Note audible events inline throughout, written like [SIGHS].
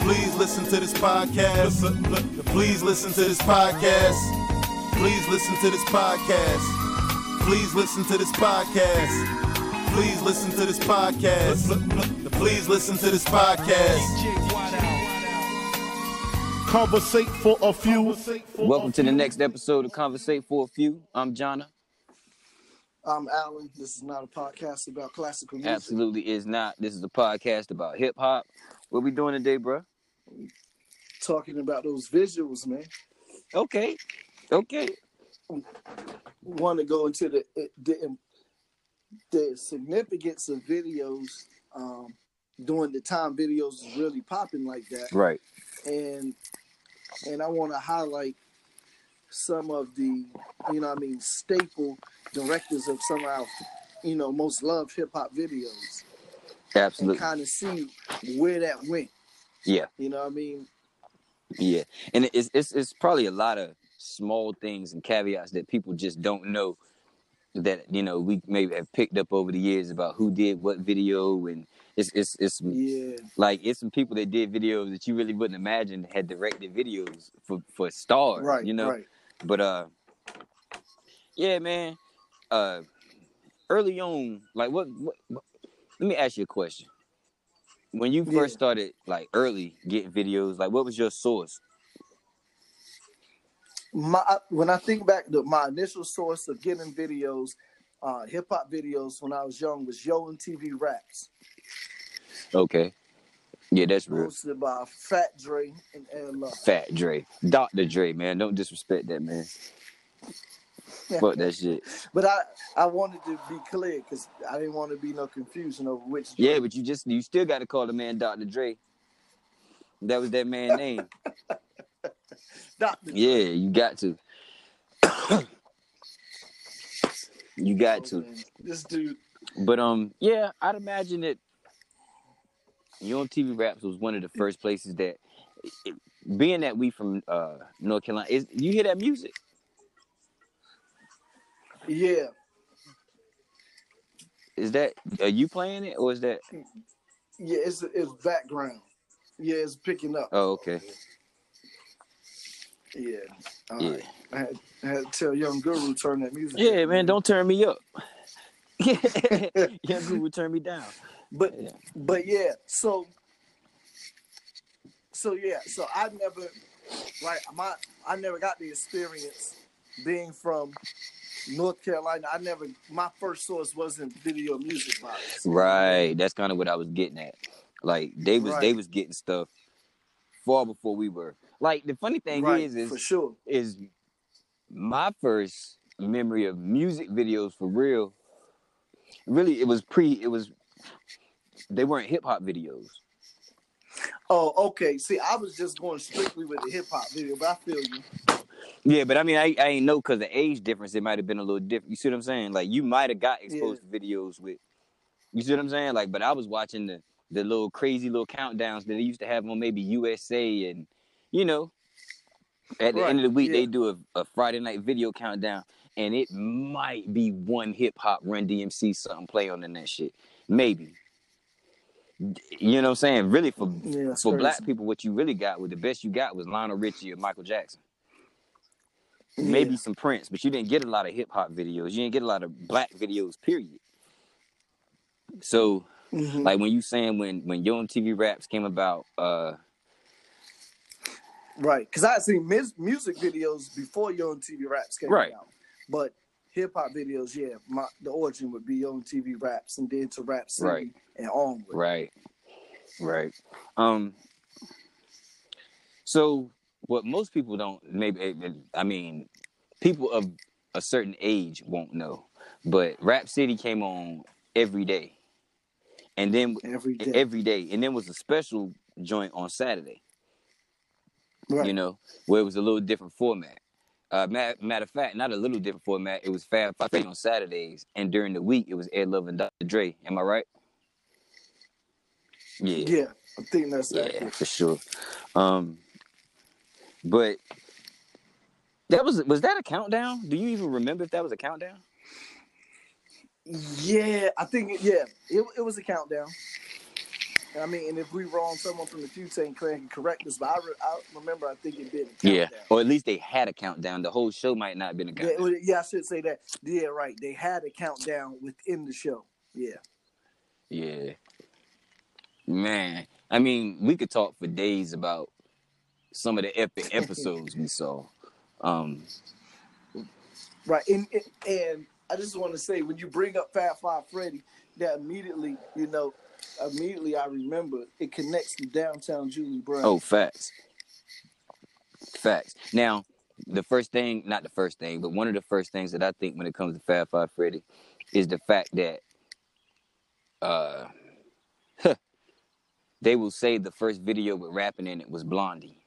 Please listen to this podcast. Please listen to this podcast. Please listen to this podcast. Please listen to this podcast. Please listen to this podcast. Please listen to this podcast. Conversate for a few. Welcome to the next episode of Conversate for a Few. I'm Jonna. I'm Alan. This is not a podcast about classical music. Absolutely is not. This is a podcast about hip hop. What we doing today, bro? Talking about those visuals, man. Okay. Okay. Want to go into the the, the significance of videos um, during the time videos is really popping like that, Right. and and I want to highlight some of the you know what I mean staple directors of some of our you know most loved hip hop videos and Absolutely. kind of see where that went. Yeah. You know what I mean? Yeah. And it's it's it's probably a lot of small things and caveats that people just don't know that you know we maybe have picked up over the years about who did what video and it's it's it's Yeah. like it's some people that did videos that you really wouldn't imagine had directed videos for for stars Right. you know Right. But uh yeah, man. Uh early on, like what, what, what let me ask you a question. When you first Yeah. started like early getting videos, like what was your source? my when I think back to my initial source of getting videos, uh, hip hop videos when I was young was Yo MTV Raps, Okay. Yeah, that's real. hosted by Fat Dre and Aaron. Fat Dre. Dr. Dre, man. Don't disrespect that man. Fuck that shit. But I I wanted to be clear because I didn't want to be no confusion over which. Yeah, but you just you still gotta call the man Dr. Dre. That was that man's name. Dr. Yeah, you got to. [COUGHS] you got to. Man, This dude. But um, yeah, I'd imagine that Yo TV Raps was one of the first places that, it, being that we from uh North Carolina, is you hear that music? Yeah, Is that are you playing it or is that? yeah. It's it's background. Yeah, it's picking up. Oh, okay. Yeah. All Yeah. right. I had, I had to tell Young Guru turn that music. Yeah, down. man, don't turn me up. [LAUGHS] yeah, [LAUGHS] Guru would turn me down. But Yeah. but yeah, so so yeah, so I never like my I never got the experience being from North Carolina. I never my first source wasn't video music box. Right. That's kind of what I was getting at. Like they was they was getting stuff far before we were. Like the funny thing Right, is, is for sure. is my first memory of music videos for real. Really, it was pre. It was they weren't hip hop videos. Oh, okay. See, I was just going strictly with the hip hop video, but I feel you. Yeah, but I mean, I I ain't know because the age difference. It might have been a little different. You see what I'm saying? Like you might have got exposed to videos with. You see what I'm saying? Like, but I was watching the the little crazy little countdowns that they used to have on maybe USA and you know. At the end of the week, yeah. they do a, a Friday night video countdown, and it might be one hip hop Run DMC something play on in that shit. Maybe. You know what I'm saying? Really, for Yeah, for black people, what you really got, what the best you got was Lionel Richie or Michael Jackson. Maybe Yeah. some Prince, but you didn't get a lot of hip hop videos. You didn't get a lot of black videos, period. So, Mhm. like when you saying when when Yo TV Raps came about, uh, Right, because I seen mis- music videos before Yo MTV Raps came Right. out, but hip hop videos, yeah, my the origin would be Yo MTV Raps, and then to Rap City Right. and onward. Right. Right. Um so what most people don't maybe I mean people of a certain age won't know. But Rap City came on every day, and then every day. every day, and then was a special joint on Saturday. right. You know, where it was a little different format. Uh, matter, matter of fact, not a little different format. It was Fab Five on Saturdays, and during the week it was Ed Lover and Dr. Dre. Am I right? Yeah, yeah, I think that's yeah, accurate. for sure. Um, but that was was that a countdown? Do you even remember if that was a countdown? Yeah, I think it, yeah, it, it was a countdown. I mean, and if we wrong, someone from the Futane Clan can correct us. But I, re- I remember, I think it did. Yeah, or at least they had a countdown. The whole show might not have been a countdown. well, yeah, I should say that. Yeah, right. They had a countdown within the show. Yeah. Yeah. Man, I mean, we could talk for days about some of the epic [LAUGHS] episodes we saw. Um, Right. And, and and I just want to say when you bring up Fab Five Freddy, that immediately, you know, immediately I remember it connects to downtown Julie Brown. oh, facts. Facts. Now, the first thing, not the first thing, but one of the first things that I think when it comes to Fab Five Freddy is the fact that uh [LAUGHS] they will say the first video with rapping in it was Blondie.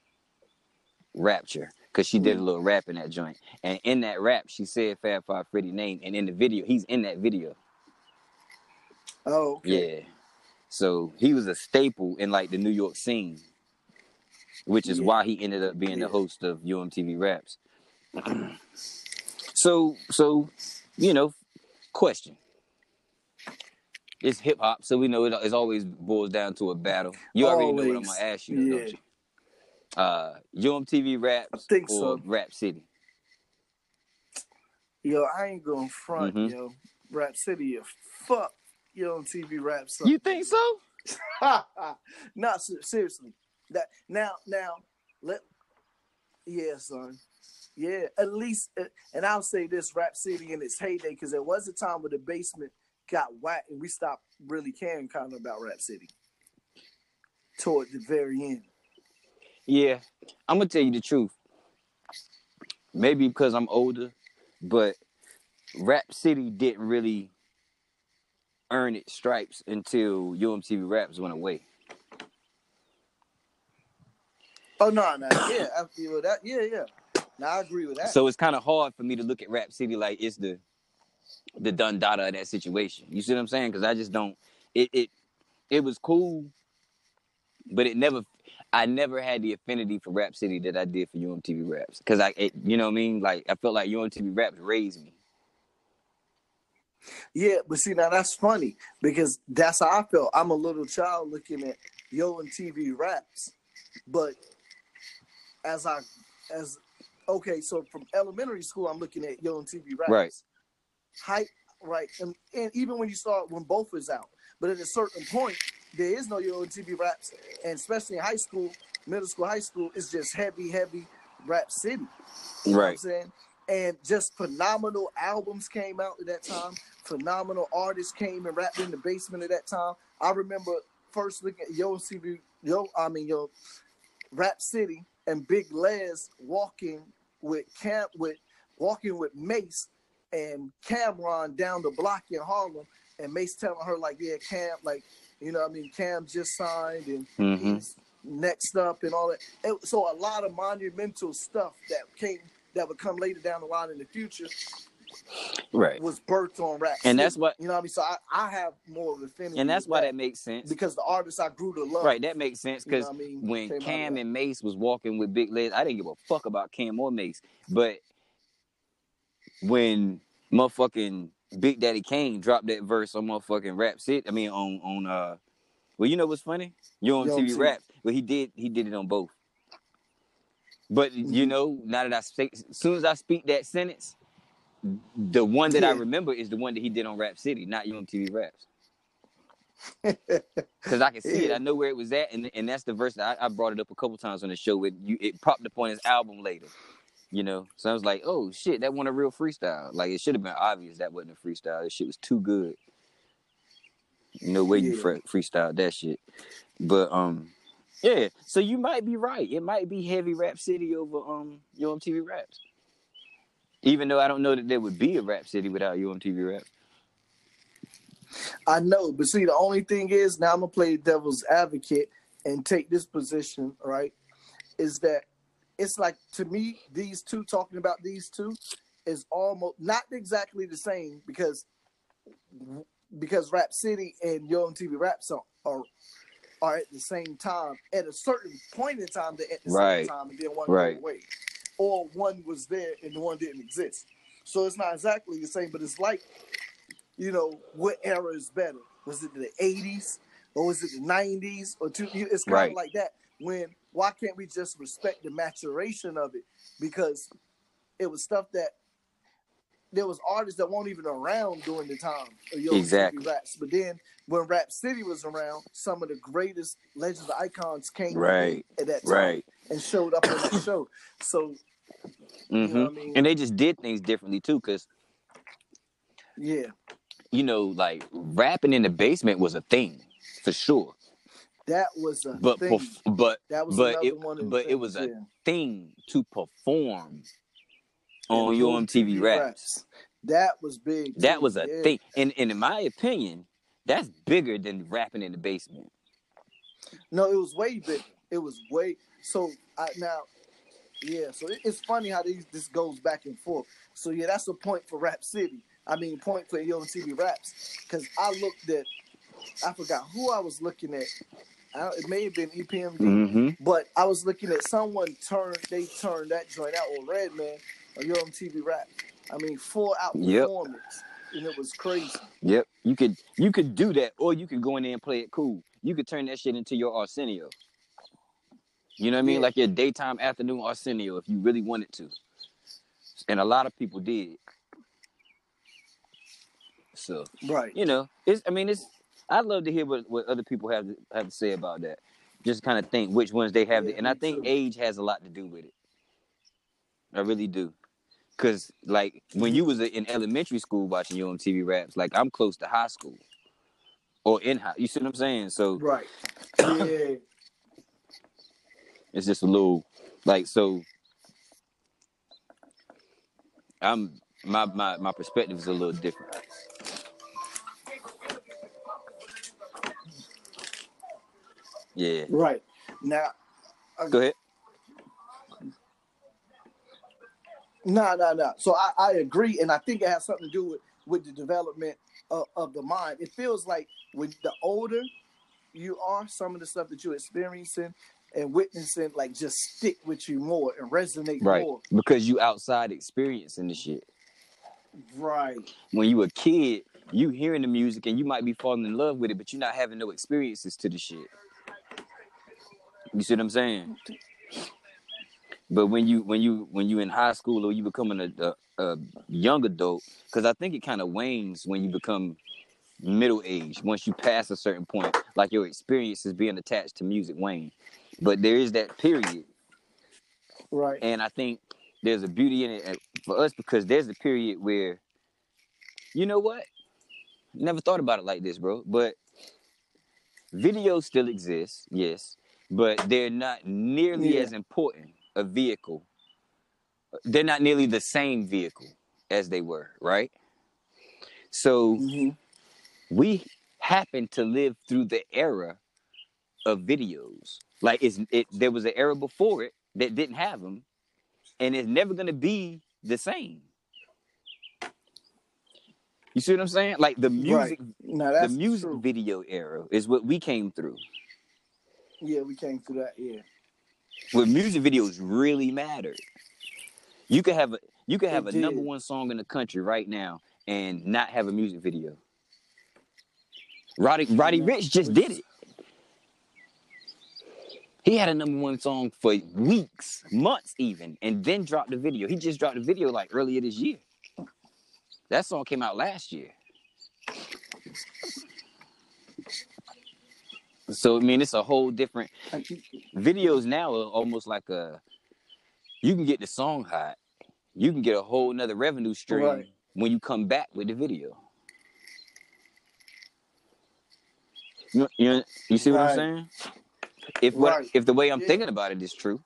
Rapture. Because she did a mm-hmm. little rap in that joint. And in that rap, she said Fab Five Freddy name. And in the video, he's in that video. Oh, okay. Yeah. So he was a staple in like the New York scene, which is Yeah. why he ended up being the host of Yo MTV Raps. so, so, you know, question. It's hip hop, so we know it, it always boils down to a battle. You already know what I'm gonna ask you, Yeah. don't you? Uh, Yo MTV Raps I think so. Rap City? Yo, I ain't going front, Mhm. yo. Rap City, fuck. Yo, on TV rap. Suck. You think so? [LAUGHS] Not seriously. That now, now, let. Yeah, son. Yeah, at least, and I'll say this: Rap City in its heyday, because there was a time where the basement got whacked, and we stopped really caring kind of about Rap City. Toward the very end. Yeah, I'm gonna tell you the truth. Maybe because I'm older, but Rap City didn't really earn its stripes until Yo MTV Raps went away. Oh no, no, yeah, I feel that. Yeah, yeah. Now I agree with that. So it's kind of hard for me to look at Rap City like it's the the Don Dada of that situation. You see what I'm saying? Because I just don't. It it it was cool, but it never. I never had the affinity for Rap City that I did for Yo MTV Raps. Because I, it, you know what I mean? Like I felt like Yo MTV Raps raised me. Yeah, but see now that's funny because that's how I felt. I'm a little child looking at Yo MTV raps, but as I as okay, so from elementary school I'm looking at Yo MTV raps. Right. Hype, right, and, and even when you start when both was out, but at a certain point there is no Yo MTV raps, and especially in high school, middle school, high school, it's just heavy, heavy rap city. You know what I'm Right. saying? And just phenomenal albums came out at that time. Phenomenal artists came and rapped in the basement at that time. I remember first looking at Yo CB, Yo, I mean Yo, Rap City and Big Lez walking with Camp with walking with Mase and Cam'ron down the block in Harlem, and Mase telling her like, yeah, Cam, like, you know, what I mean, Cam just signed and Mhm. he's next up and all that. It- so a lot of monumental stuff that came that would come later down the line in the future Right. was birthed on rap. And that's what- you know what I mean. So I, I have more of an affinity, And that's why that makes sense. because the artists I grew to love. Right, that makes sense You know because I mean? when Came Cam and Mase was walking with Big Lez, I didn't give a fuck about Cam or Mase. But when motherfucking Big Daddy Kane dropped that verse on motherfucking Rap City, I mean on on uh, well you know what's funny? You on Yo TV TV. Rap, but he did he did it on both. But you Mhm. know, now that I speak, as soon as I speak that sentence, the one that I remember is the one that he did on Rap City, not Yo MTV Raps. [LAUGHS] Because I can see it, I know where it was at, and and that's the verse that I, I brought it up a couple times on the show. With you, it popped up on his album later, you know. So I was like, oh shit, that wasn't a real freestyle. Like it should have been obvious that wasn't a freestyle. This shit was too good. No way you Yeah. fre- freestyled that shit. But um, yeah. So you might be right. It might be heavy Rap City over um your MTV Raps. Even though I don't know that there would be a rap city without Yo MTV rap. I know, but see, the only thing is now I'm gonna play devil's advocate and take this position, right? Is that it's like to me, these two talking about these two is almost not exactly the same because because Rap City and Yo MTV Rap song are are at the same time at a certain point in time. They're at the Right. same time, and then one Right. away, or one was there and the one didn't exist. So it's not exactly the same, but it's like you know, what era is better? Was it the 80s or was it the 90s or two? It's kind Right. of like that. When why can't we just respect the maturation of it? Because it was stuff that there was artists that weren't even around during the time of Yo Exactly. Raps. But then when Rap City was around, some of the greatest legends and icons came Right. at that time Right. and showed up on the show. So hmm know what I mean? And they just did things differently too, because yeah, you know, like rapping in the basement was a thing for sure. That was a But thing. perf- but that was but it one of but it was a yeah. thing to perform on your MTV raps. raps. That was big. That was a yeah. thing, and, and in my opinion, that's bigger than rapping in the basement. No, it was way bigger. It was way so. I, now, yeah. So it, it's funny how these this goes back and forth. So yeah, that's a point for Rap City. I mean, point for Yo TV Raps because I looked at. I forgot who I was looking at. I, it may have been EPMD, Mm-hmm. but I was looking at someone turned. They turned that joint out on Redman on Yo TV Rap. I mean, full out Yep. performance, and it was crazy. Yep, you could you could do that, or you could go in there and play it cool. You could turn that shit into your Arsenio. You know what I mean? Yeah. Like your daytime afternoon Arsenio, if you really wanted to. And a lot of people did. So Right. you know, it's I mean it's I'd love to hear what, what other people have to have to say about that. Just kind of think which ones they have, Yeah, the, and I think too. age has a lot to do with it. I really do, cause like when you was in elementary school watching your MTV raps, like I'm close to high school or in high. You see what I'm saying? So Right. Yeah. [COUGHS] it's just a little like so. I'm my my my perspective is a little different. Yeah. Right. Now, uh, Go ahead. no, no, no. So I, I agree, and I think it has something to do with with the development of, of the mind. It feels like when the older you are, some of the stuff that you're experiencing and witnessing, like just stick with you more and resonate Right. more. Because you outside experiencing the shit. Right. When you a kid, you hearing the music and you might be falling in love with it, but you're not having no experiences to the shit. You see what I'm saying? But when you when you when you in high school or you becoming a, a, a young adult, because I think it kind of wanes when you become middle age. Once you pass a certain point, like your experiences being attached to music wane. But there is that period Right. and I think there's a beauty in it uh, for us because there's a period where, you know what? Never thought about it like this, bro. But videos still exist, yes, but they're not nearly Yeah. as important a vehicle. They're not nearly the same vehicle as they were, right? So Mhm. we happen to live through the era of videos. Like it's it there was an era before it that didn't have them, and it's never gonna be the same. You see what I'm saying? Like the music, Now the music true. video era is what we came through. Yeah, we came through that. Yeah. Where music videos really mattered. You could have a you could have It a number one song in the country right now and not have a music video. Roddy Roddy Ricch just did it. He had a number one song for weeks, months even, and then dropped the video. He just dropped the video like earlier this year. That song came out last year. So I mean, it's a whole different videos now are almost like a you can get the song hot. You can get a whole nother revenue stream Right. when you come back with the video. You, you, you see what i'm saying? If what Right. if the way i'm Yeah. thinking about it is true.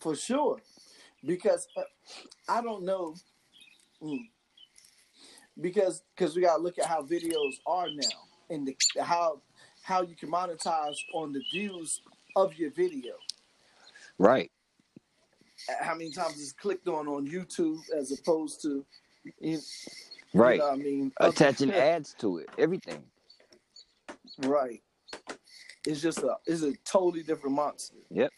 For sure, because uh, I don't know, mm, because because we gotta look at how videos are now and the, how how you can monetize on the views of your video. Right. How many times it's clicked on on YouTube as opposed to, you, Right. you know what I mean, [LAUGHS] Attaching [LAUGHS] ads to it. Everything. Right. It's just a it's a totally different monster. Yep.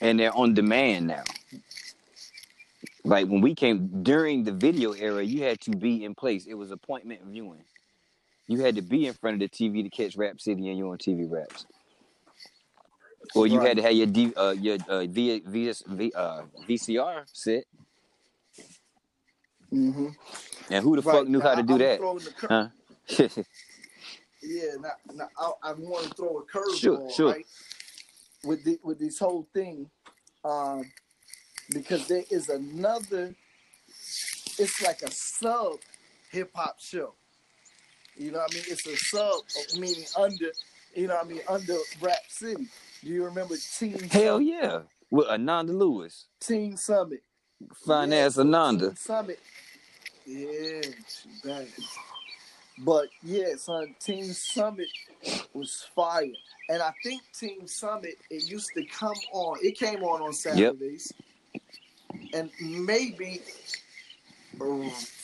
And they're on demand now. Like when we came during the video era, you had to be in place. It was appointment viewing. You had to be in front of the TV to catch Rap City and Yo MTV raps. Or you Right. had to have your D, uh, your uh, v, VS, v, uh, VCR set. Mm-hmm. And who the fuck knew how to do that? Huh? [LAUGHS] Yeah, now, now I, I want to throw a curveball, Sure, sure. right? With the with this whole thing, um, because there is another. It's like a sub hip hop show. You know what I mean? It's a sub, meaning under. You know what I mean? Under Rap City. Do you remember Team Hell Summit? yeah. With Ananda Lewis. Teen Summit. Fine Yeah, ass Ananda. Teen Summit. Yeah, bad. But yeah, son, Teen Summit was fire. And I think Teen Summit, it used to come on, it came on on Saturdays. And maybe,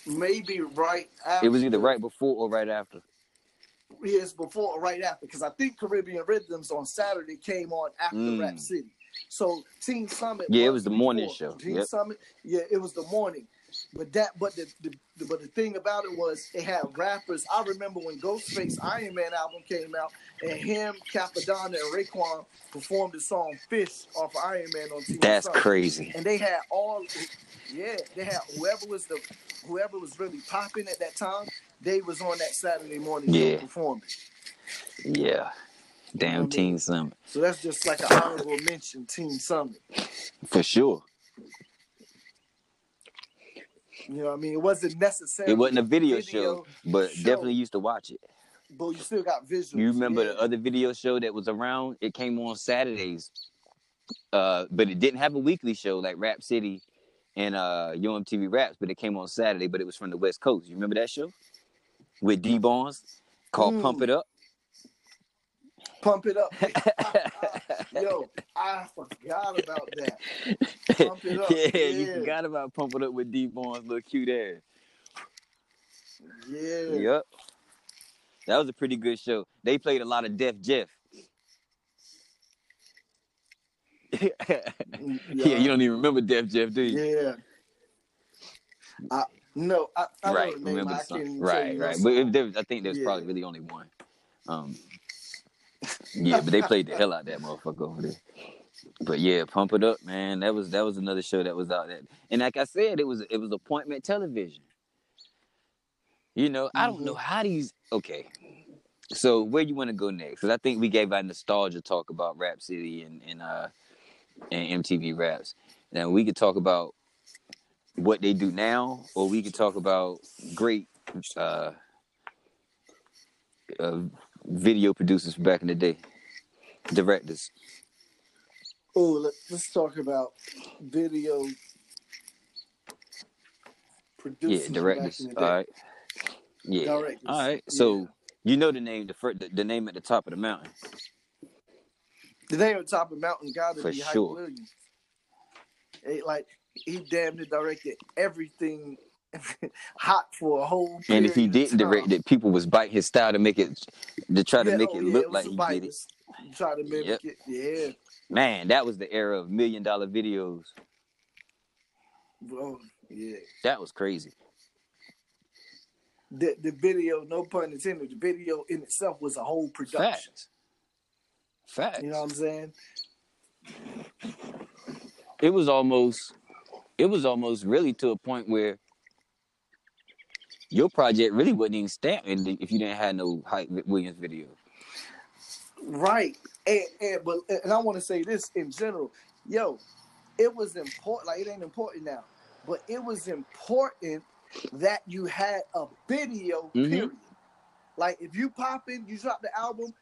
maybe right after. It was either right before or right after. Yes, before or right after. Because I think Caribbean Rhythms on Saturday came on after Mm. Rap City. So Teen Summit. Yeah, it was the morning before. show. Team Yep. Summit. Yeah, it was the morning. But that, but the, the, the, but the thing about it was, it had rappers. I remember when Ghostface Iron Man album came out, and him, Cappadonna, and Raekwon performed the song "Fish" off of Iron Man on Team That's crazy. And they had all, yeah, they had whoever was the, whoever was really popping at that time. They was on that Saturday morning show Yeah. performing. Yeah. Damn mean- Teen Summit. So that's just like an honorable mention, Teen Summit. For sure. You know what I mean? It wasn't necessarily. It wasn't a video, video show, but show. definitely used to watch it. but you still got visuals. You remember yeah. the other video show that was around? It came on Saturdays. Uh, but it didn't have a weekly show like Rap City and uh Yo MTV Raps, but it came on Saturday, but it was from the West Coast. You remember that show? With Dee Barnes called Mm. Pump It Up? Pump it up. [LAUGHS] [LAUGHS] Yo, [LAUGHS] I forgot about that. Pump It Up, yeah, you forgot about pumping Up with Dee Barnes, little cute ass. Yeah. Yep. That was a pretty good show. They played a lot of Def Jeff. Mm, [LAUGHS] yeah, you don't even remember Def Jeff, do you? Yeah. I, no, I, I right, remember I Right, right. But if there, I think there's Yeah. probably really only one. Um, yeah, but they played the hell out of that motherfucker over there. But yeah, pump it up, man. That was that was another show that was out there. And like I said, it was it was appointment television. You know, I don't know Mm-hmm. how these. Okay, so where you want to go next? Because I think we gave our nostalgia talk about Rap City and and uh and MTV Raps. Now we could talk about what they do now, or we could talk about great uh, uh video producers from back in the day, directors. Oh, let, let's talk about video producers. Yeah, from directors. Back in the day. right. Yeah. Directors, All right. So yeah. you know the name, the first, the, the name at the top of the mountain. The name on top of the mountain got to For be Hype sure. Williams. Eh, like he damn near directed everything [LAUGHS] hot for a whole. And if he didn't direct it, people was biting his style to make it, to try to Yeah, make oh, it yeah, look was like he did it. Try to mimic Yep. it. Yeah. Man, that was the era of million dollar videos. Bro, yeah. That was crazy. The the video, no pun intended, the video in itself was a whole production. Facts. Facts. You know what I'm saying? it was almost it was almost really to a point where your project really wouldn't even stamp in the- if you didn't have no Hype Williams video. Right. And, and but and I want to say this in general. Yo, it was important. Like it ain't important now, but it was important that you had a video. Mhm. Period. Like if you pop in, you drop the album,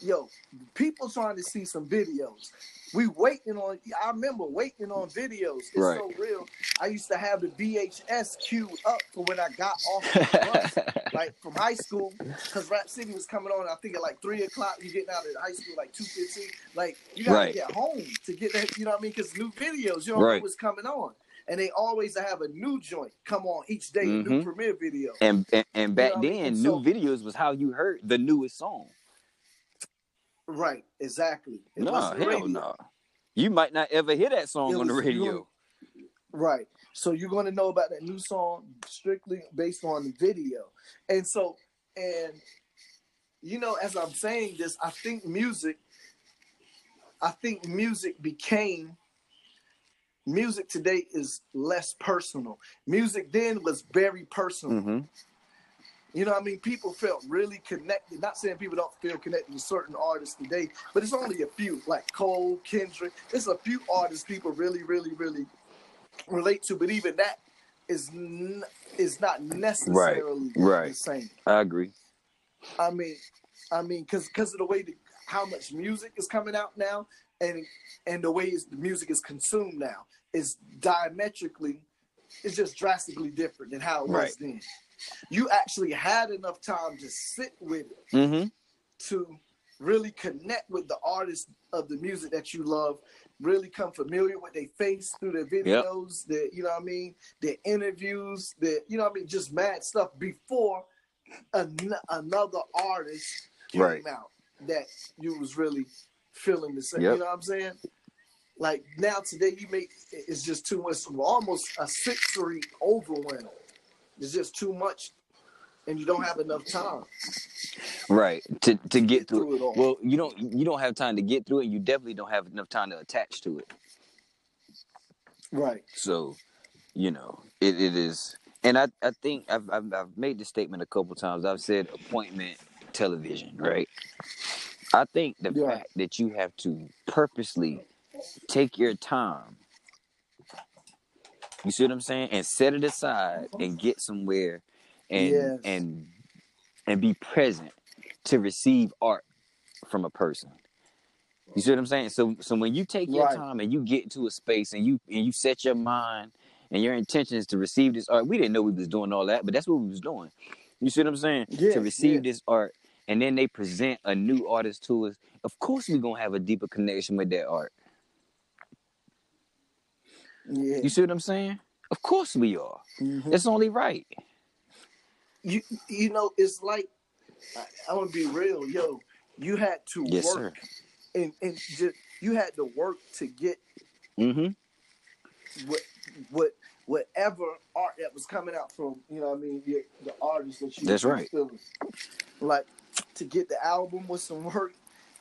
yo, people trying to see some videos. We waiting on. I remember waiting on videos. It's Right. so real. I used to have the VHS queued up for when I got off the [LAUGHS] bus, like from high school, because Rap City was coming on. I think at like three o'clock. You getting out of high school like two fifteen. Like you gotta Right. get home to get that. You know what I mean? Because new videos, you don't Right. know what's coming on. And they always have a new joint come on each day, a new mm-hmm. premiere video. and, and and back know what I mean? then, new so- videos was how you heard the newest song. Right, exactly. It No, hell radio. no. You might not ever hear that song It on the you radio. Right. So you're going to know about that new song strictly based on the video. And so, and, you know, as I'm saying this, I think music, I think music became, music today is less personal. Music then was very personal. hmm You know what I mean? People felt really connected. Not saying people don't feel connected to certain artists today, but it's only a few, like Cole, Kendrick. There's a few artists people really, really, really relate to, but even that is n- is not necessarily right. the same. I agree. I mean, I mean, because because of the way the, how much music is coming out now, and and the way the music is consumed now is diametrically, it's just drastically different than how it was then. You actually had enough time to sit with it hmm to really connect with the artists of the music that you love, really come familiar with their face through their videos, their you know what I mean, their interviews, their you know what I mean, just mad stuff before an- another artist came Right. out that you was really feeling the same. Yep. You know what I'm saying? Like now today you make it's just too much almost a sensory overwhelm. It's just too much and you don't have enough time Right. To to get Get through through it. all. Well, you don't you don't have time to get through it. You definitely don't have enough time to attach to it. Right. So, you know, it, it is, and I, I think I've, I've I've made this statement a couple times. I've said appointment television, right? I think the Yeah. fact that you have to purposely take your time, you see what I'm saying, and set it aside mm-hmm. and get somewhere, and Yes. and and be present to receive art from a person. You see what I'm saying? So so when you take your Right. time and you get into a space and you and you set your mind and your intention is to receive this art, we didn't know we was doing all that, but that's what we was doing. You see what I'm saying? Yeah, to receive yeah. this art and then they present a new artist to us. Of course we're gonna have a deeper connection with that art. Yeah. You see what I'm saying? Of course we are. Mhm. It's only right. You you know, it's like I, I'm gonna be real, yo. You had to Yes, sir. work and and just, you had to work to get Mm-hmm. what what whatever art that was coming out from you know what I mean the, the artist that you That's right. feeling. like to get the album with some work,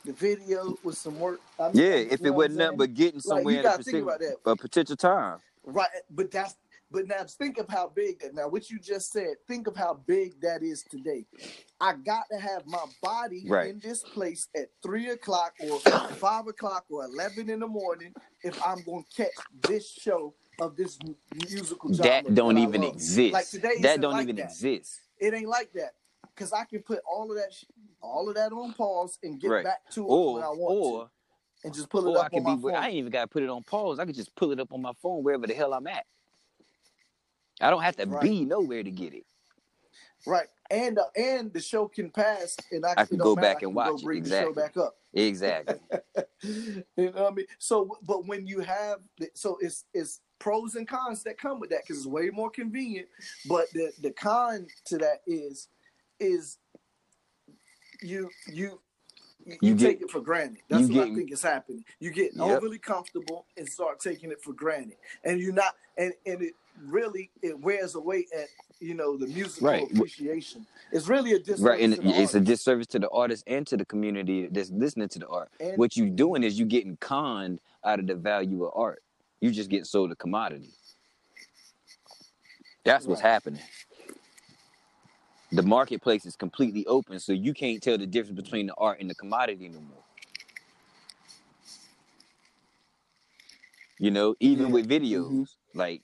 the video with some work. I mean, Yeah, if it wasn't nothing but getting Like, somewhere you in a gotta think about that. a potential time. Right, but that's but now think of how big that now what you just said, think of how big that is today. I got to have my body Right. in this place at three o'clock or five o'clock or eleven in the morning if I'm gonna catch this show of this musical genre. That don't I even exist. Like today, that don't like even that. exist. It ain't like that. Cause I can put all of that, sh- all of that on pause and get Right. back to it Or when I want or to, and just pull it or I up could on my phone. I ain't even gotta put it on pause. I could just pull it up on my phone wherever the hell I'm at. I don't have to Right. be nowhere to get it. Right, and uh, and the show can pass, and I, I can go matter, back and watch it, exactly. the show back up. Exactly. [LAUGHS] you know what I mean? So, but when you have, so it's it's pros and cons that come with that because it's way more convenient. But the the con to that is is you you. You, You take get- it for granted. That's what get- I think is happening. You get Yep. overly comfortable and start taking it for granted, and you're not. And and it really it wears away at you know the musical Right. appreciation. It's really a disservice right, and it's a disservice to the artist and to the community that's listening to the art. And- what you're doing is you're getting conned out of the value of art. You just get sold a commodity. That's what's Right. happening. The marketplace is completely open, so you can't tell the difference between the art and the commodity no more. You know, even Yeah. with videos, Mhm. like,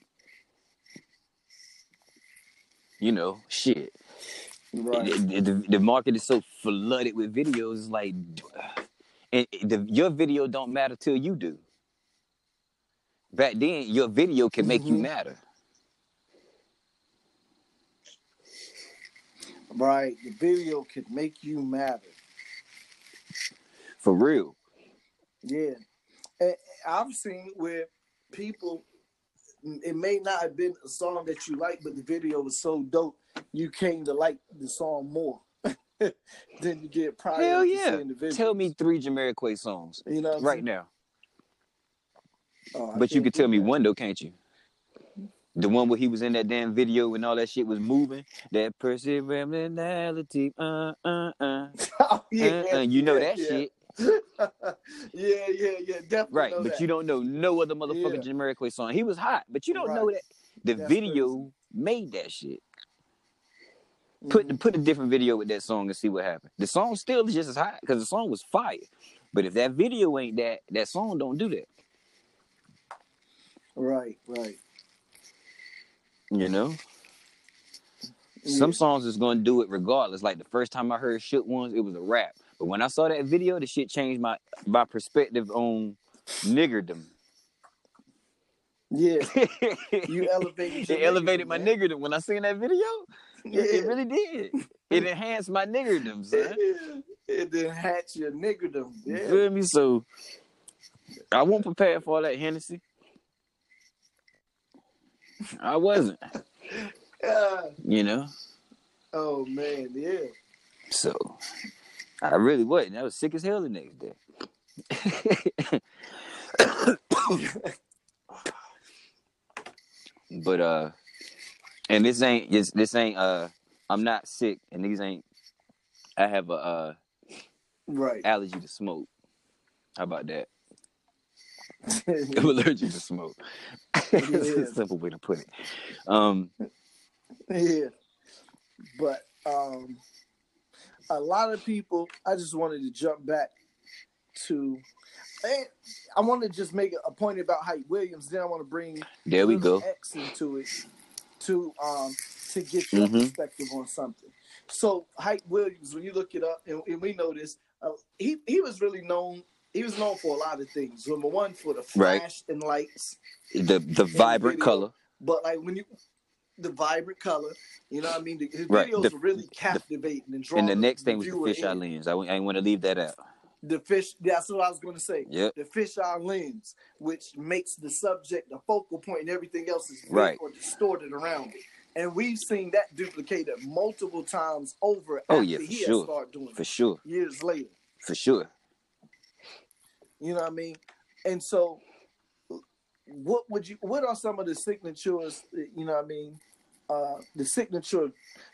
you know, shit. Right. the, the, the market is so flooded with videos. It's like, [SIGHS] and the, your video don't matter till you do. Back then, your video can make you Mhm. matter. Right. The video could make you matter. For real. Yeah. And I've seen where people it may not have been a song that you like, but the video was so dope you came to like the song more [LAUGHS] than you get prior Hell to yeah. seeing the video. Tell me three Jamiroquai songs you know right now. Oh, But you could tell do me one though, can't you? The one where he was in that damn video and all that shit was moving. That personality, uh, [LAUGHS] uh, uh, oh, uh, uh. You know that yeah. shit, [LAUGHS] yeah, yeah, yeah, definitely. right? But that. you don't know no other motherfucking Yeah. Jamiroquai song. He was hot, but you don't know that the That's video made that shit. Put Mhm. put a different video with that song and see what happened. The song still is just as hot because the song was fire. But if that video ain't that, that song don't do that. right, right. You know. Yeah. Some songs is gonna do it regardless. Like the first time I heard Shook Ones," it was a rap. But when I saw that video, the shit changed my my perspective on niggerdom. Yeah, [LAUGHS] you elevated. your it elevated niggerdom, my man. niggerdom when I seen that video. Yeah. [LAUGHS] It, it really did. It enhanced my niggerdom, [LAUGHS] son. it enhanced your niggerdom. You Yeah. feel me? So I won't prepare for all that Hennessy. I wasn't, [LAUGHS] you know. Oh man, yeah. So I really wasn't. I was sick as hell the next day. [LAUGHS] but uh and this ain't this this ain't uh I'm not sick and these ain't I have a uh Right. allergy to smoke. How about that? [LAUGHS] I'm allergic to smoke. [LAUGHS] It's a simple way to put it. Um yeah. But um a lot of people I just wanted to jump back to I want to just make a point about Hype Williams. Then I want to bring there we go. X into it to um to get your Mhm. perspective on something. So Hype Williams, when you look it up, and, and we know this, uh, he he was really known. He was known for a lot of things. Number one, for the Right. flash and lights, The the vibrant video. color. but like when you the vibrant color, you know what I mean. The, his Right. videos The- were really captivating and drawing. And the next thing was the fisheye lens. I, I ain't want to leave that out. The fish. That's what I was going to say. Yep. The fisheye lens, which makes the subject the focal point, and everything else is Right. or distorted around it. And we've seen that duplicated multiple times over. Oh, yeah, for sure. doing For sure. years later. For sure. You know what I mean? And so, what would you? What are some of the signatures? You know what I mean? Uh, the signature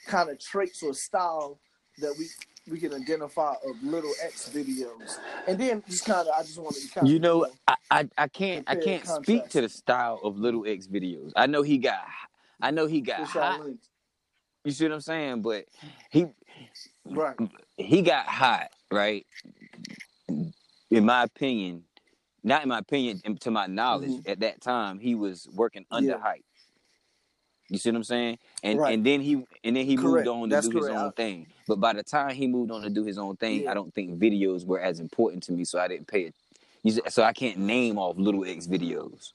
kind of traits or style that we we can identify of Little X videos, and then just kind of I just wanted to kind of You know, I, I, I can't I can't and speak to the style of Little X videos. I know he got I know he got hot. You see what I'm saying? But he right? he got hot, right? In my opinion, not in my opinion, to my knowledge, at that time he was working under Mm-hmm. Yeah. hype. You see what I'm saying? And Right. and then he and then he Correct. moved on to That's do his own thing. But by the time he moved on to do his own thing, Yeah. I don't think videos were as important to me, so I didn't pay it. So I can't name off Little X videos.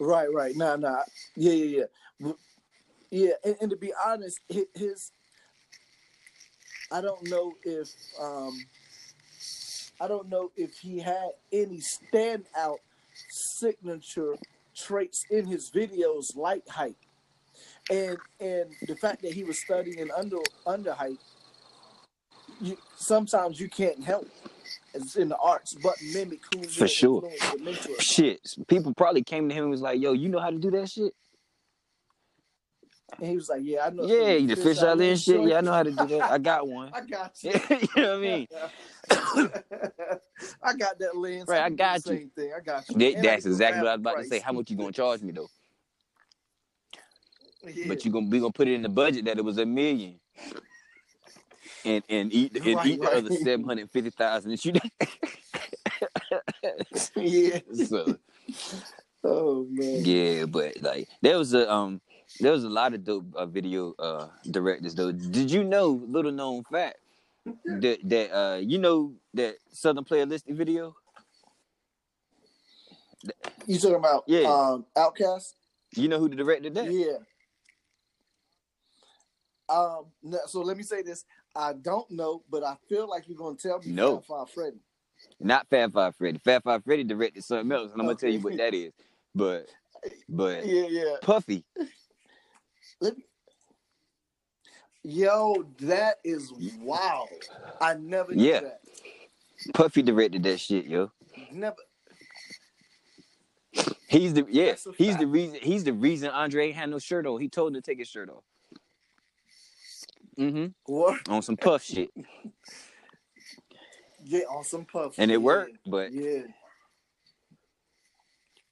Right, right. Nah, nah. Yeah, yeah, yeah. Yeah, and, and to be honest, hi- his I don't know if um I don't know if he had any standout signature traits in his videos like height. And and the fact that he was studying under under height, you sometimes you can't help it's in the arts but mimic who For sure. influence or mentor is. Shit, people probably came to him and was like, "Yo, you know how to do that shit? And he was like, "Yeah, I know." Yeah, you the fish out there and shit. Yeah, I know how to do that. I got [LAUGHS] one. I got [LAUGHS] you. you know what I mean? [LAUGHS] I got that lens. Right, I got you. Same thing. I got you. That- that's exactly what I was about to say. How much you gonna charge me though? Yeah. But you gonna we gonna put it in the budget that it was a million. And and eat and Right, eat the other seven hundred fifty thousand that you yeah. so Oh man. yeah, but like there was a um There was a lot of dope uh, video uh, directors though. Did you know, little known fact, that that uh, you know that Southern Playalistic video? You talking about Yeah. um OutKast? You know who the director that? Yeah. Um. no, So let me say this. I don't know, but I feel like you're gonna tell me. No. Fab Five Freddy. Not Fab Five Freddy. Fab Five Freddy directed something else, and I'm gonna tell you what that is. But [LAUGHS] but Yeah, yeah. Puffy. Yo, that is wild. I never knew Yeah. that. Puffy directed that shit, yo. Never. He's the yeah. He's fact. the reason. He's the reason Andre had no shirt on. He told him to take his shirt off. Mm-hmm. What? On some puff shit, Yeah, on some puff. and it worked. But Yeah.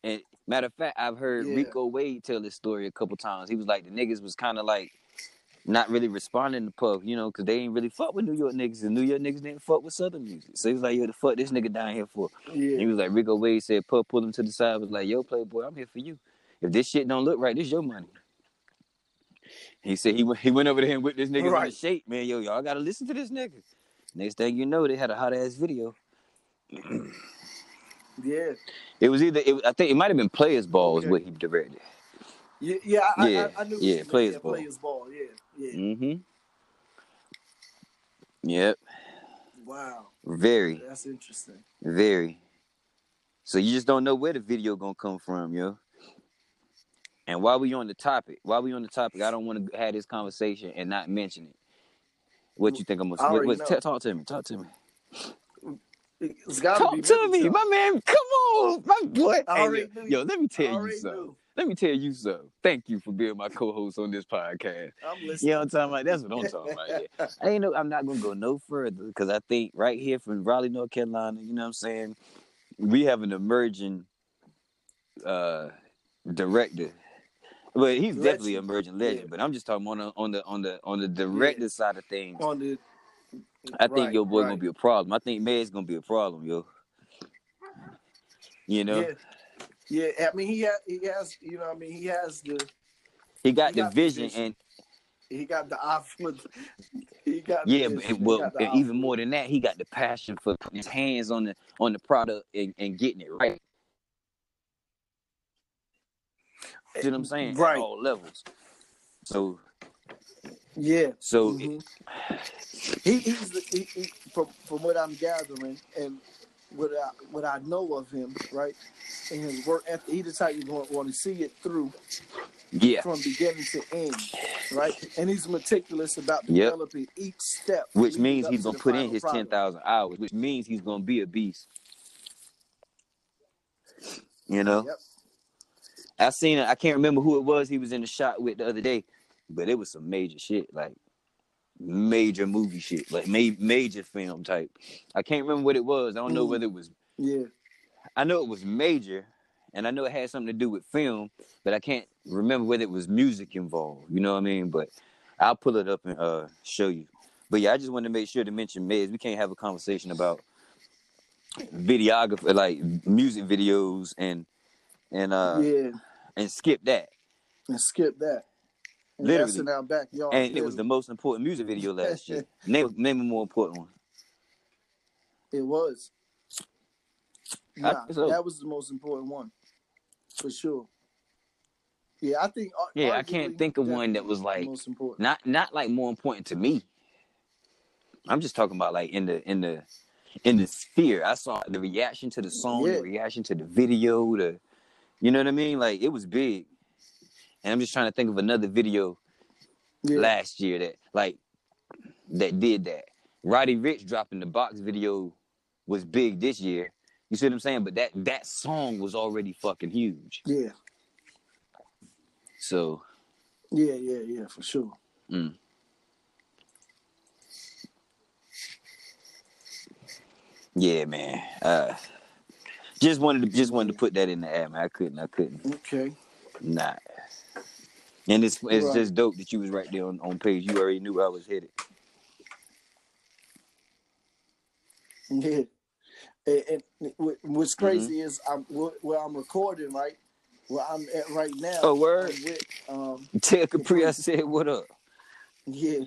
and matter of fact, I've heard Yeah. Rico Wade tell this story a couple times. He was like the niggas was kind of like not really responding to Puff, you know, because they ain't really fuck with New York niggas, and New York niggas didn't fuck with Southern music. So he was like, "Yo, the fuck this nigga down here for?" Yeah. he was like, Rico Wade said, Puff pulled him to the side, was like, Yo, Playboy, I'm here for you. If this shit don't look right, this is your money. He said he went he went over to him with this nigga in Right. the shape, man. Yo, y'all gotta listen to this nigga. Next thing you know, they had a hot ass video. Yeah. It was either it, I think it might have been Players Ball is Okay. what he directed. Yeah, yeah, I, Yeah, I, I knew. yeah, players ball. Players ball. Yeah, yeah. Mm-hmm. Yep. Wow, Very, that's interesting. very. So you just don't know where the video gonna come from, yo. And while we on the topic, while we on the topic, I don't want to have this conversation and not mention it. What you think I'm gonna? What, what, t- talk to me. Talk to me. It's got to Talk be to me, Military. my man. Come on, my boy. Hey, yo, yo, let me tell you already something. knew. Let me tell you something. Thank you for being my co-host on this podcast. I'm You listening. know what I'm talking about? That's what I'm talking about. Yeah. [LAUGHS] I ain't know I'm not gonna go no further because I think right here from Raleigh, North Carolina, you know what I'm saying, we have an emerging uh director. But he's definitely an emerging legend, Yeah. but I'm just talking on the on the on the on the director side of things. On the. I think right, your boy right. gonna be a problem. I think Meg's gonna be a problem, yo. You know, Yeah. Yeah, I mean he has, he has, you know, I mean he has the, he got he the got the vision, vision. and he got the eye for, [LAUGHS] he got. the yeah, but well, the even more than that, he got the passion for putting his hands on the on the product and, and getting it right. You know what I'm eh, saying? Right. At all levels. So, Yeah. so Mhm. He, he's the, he, he, from from what I'm gathering and what I what I know of him, right, and his work ethic, he the type you want, want to see it through yeah, from beginning to end, right? And he's meticulous about Yep. developing each step, which means he's gonna put in his ten thousand hours, which means he's gonna be a beast. You know, Yep. I seen it. I can't remember who it was he was in the shot with the other day, but it was some major shit, like major movie shit, like ma- major film type. I can't remember what it was. I don't know Mhm. whether it was. Yeah. I know it was major, and I know it had something to do with film, but I can't remember whether it was music involved. You know what I mean? But I'll pull it up and uh show you. But yeah, I just wanted to make sure to mention Mez. We can't have a conversation about videography, like music videos, and and uh yeah. and skip that. And skip that. And Literally. That's in our backyard. And it was the most important music video last year. Name name a more important one. It was. I Nah, so. that was the most important one, for sure. Yeah, I think. Yeah, I can't think of one that was like most important. not not like more important to me. I'm just talking about like in the in the in the sphere. I saw the reaction to the song, Yeah. the reaction to the video, the you know what I mean? Like it was big. And I'm just trying to think of another video Yeah, last year that like that did that. Roddy Ricch dropping the box video was big this year. You see what I'm saying? But that that song was already fucking huge. yeah, So yeah, yeah, yeah, for sure. mm. yeah, man. Uh just wanted to just wanted to put that in the air, man. I couldn't, I couldn't Okay. not. And it's it's Right. just dope that you was right there on, on page. You already knew I was headed. [LAUGHS] Yeah. And, and what- what's Mm-hmm. crazy is I'm wh- where I'm recording, right? Where I'm at right now. Oh, word? I'm with, um, [LAUGHS] Tell Capri I said what up. yeah.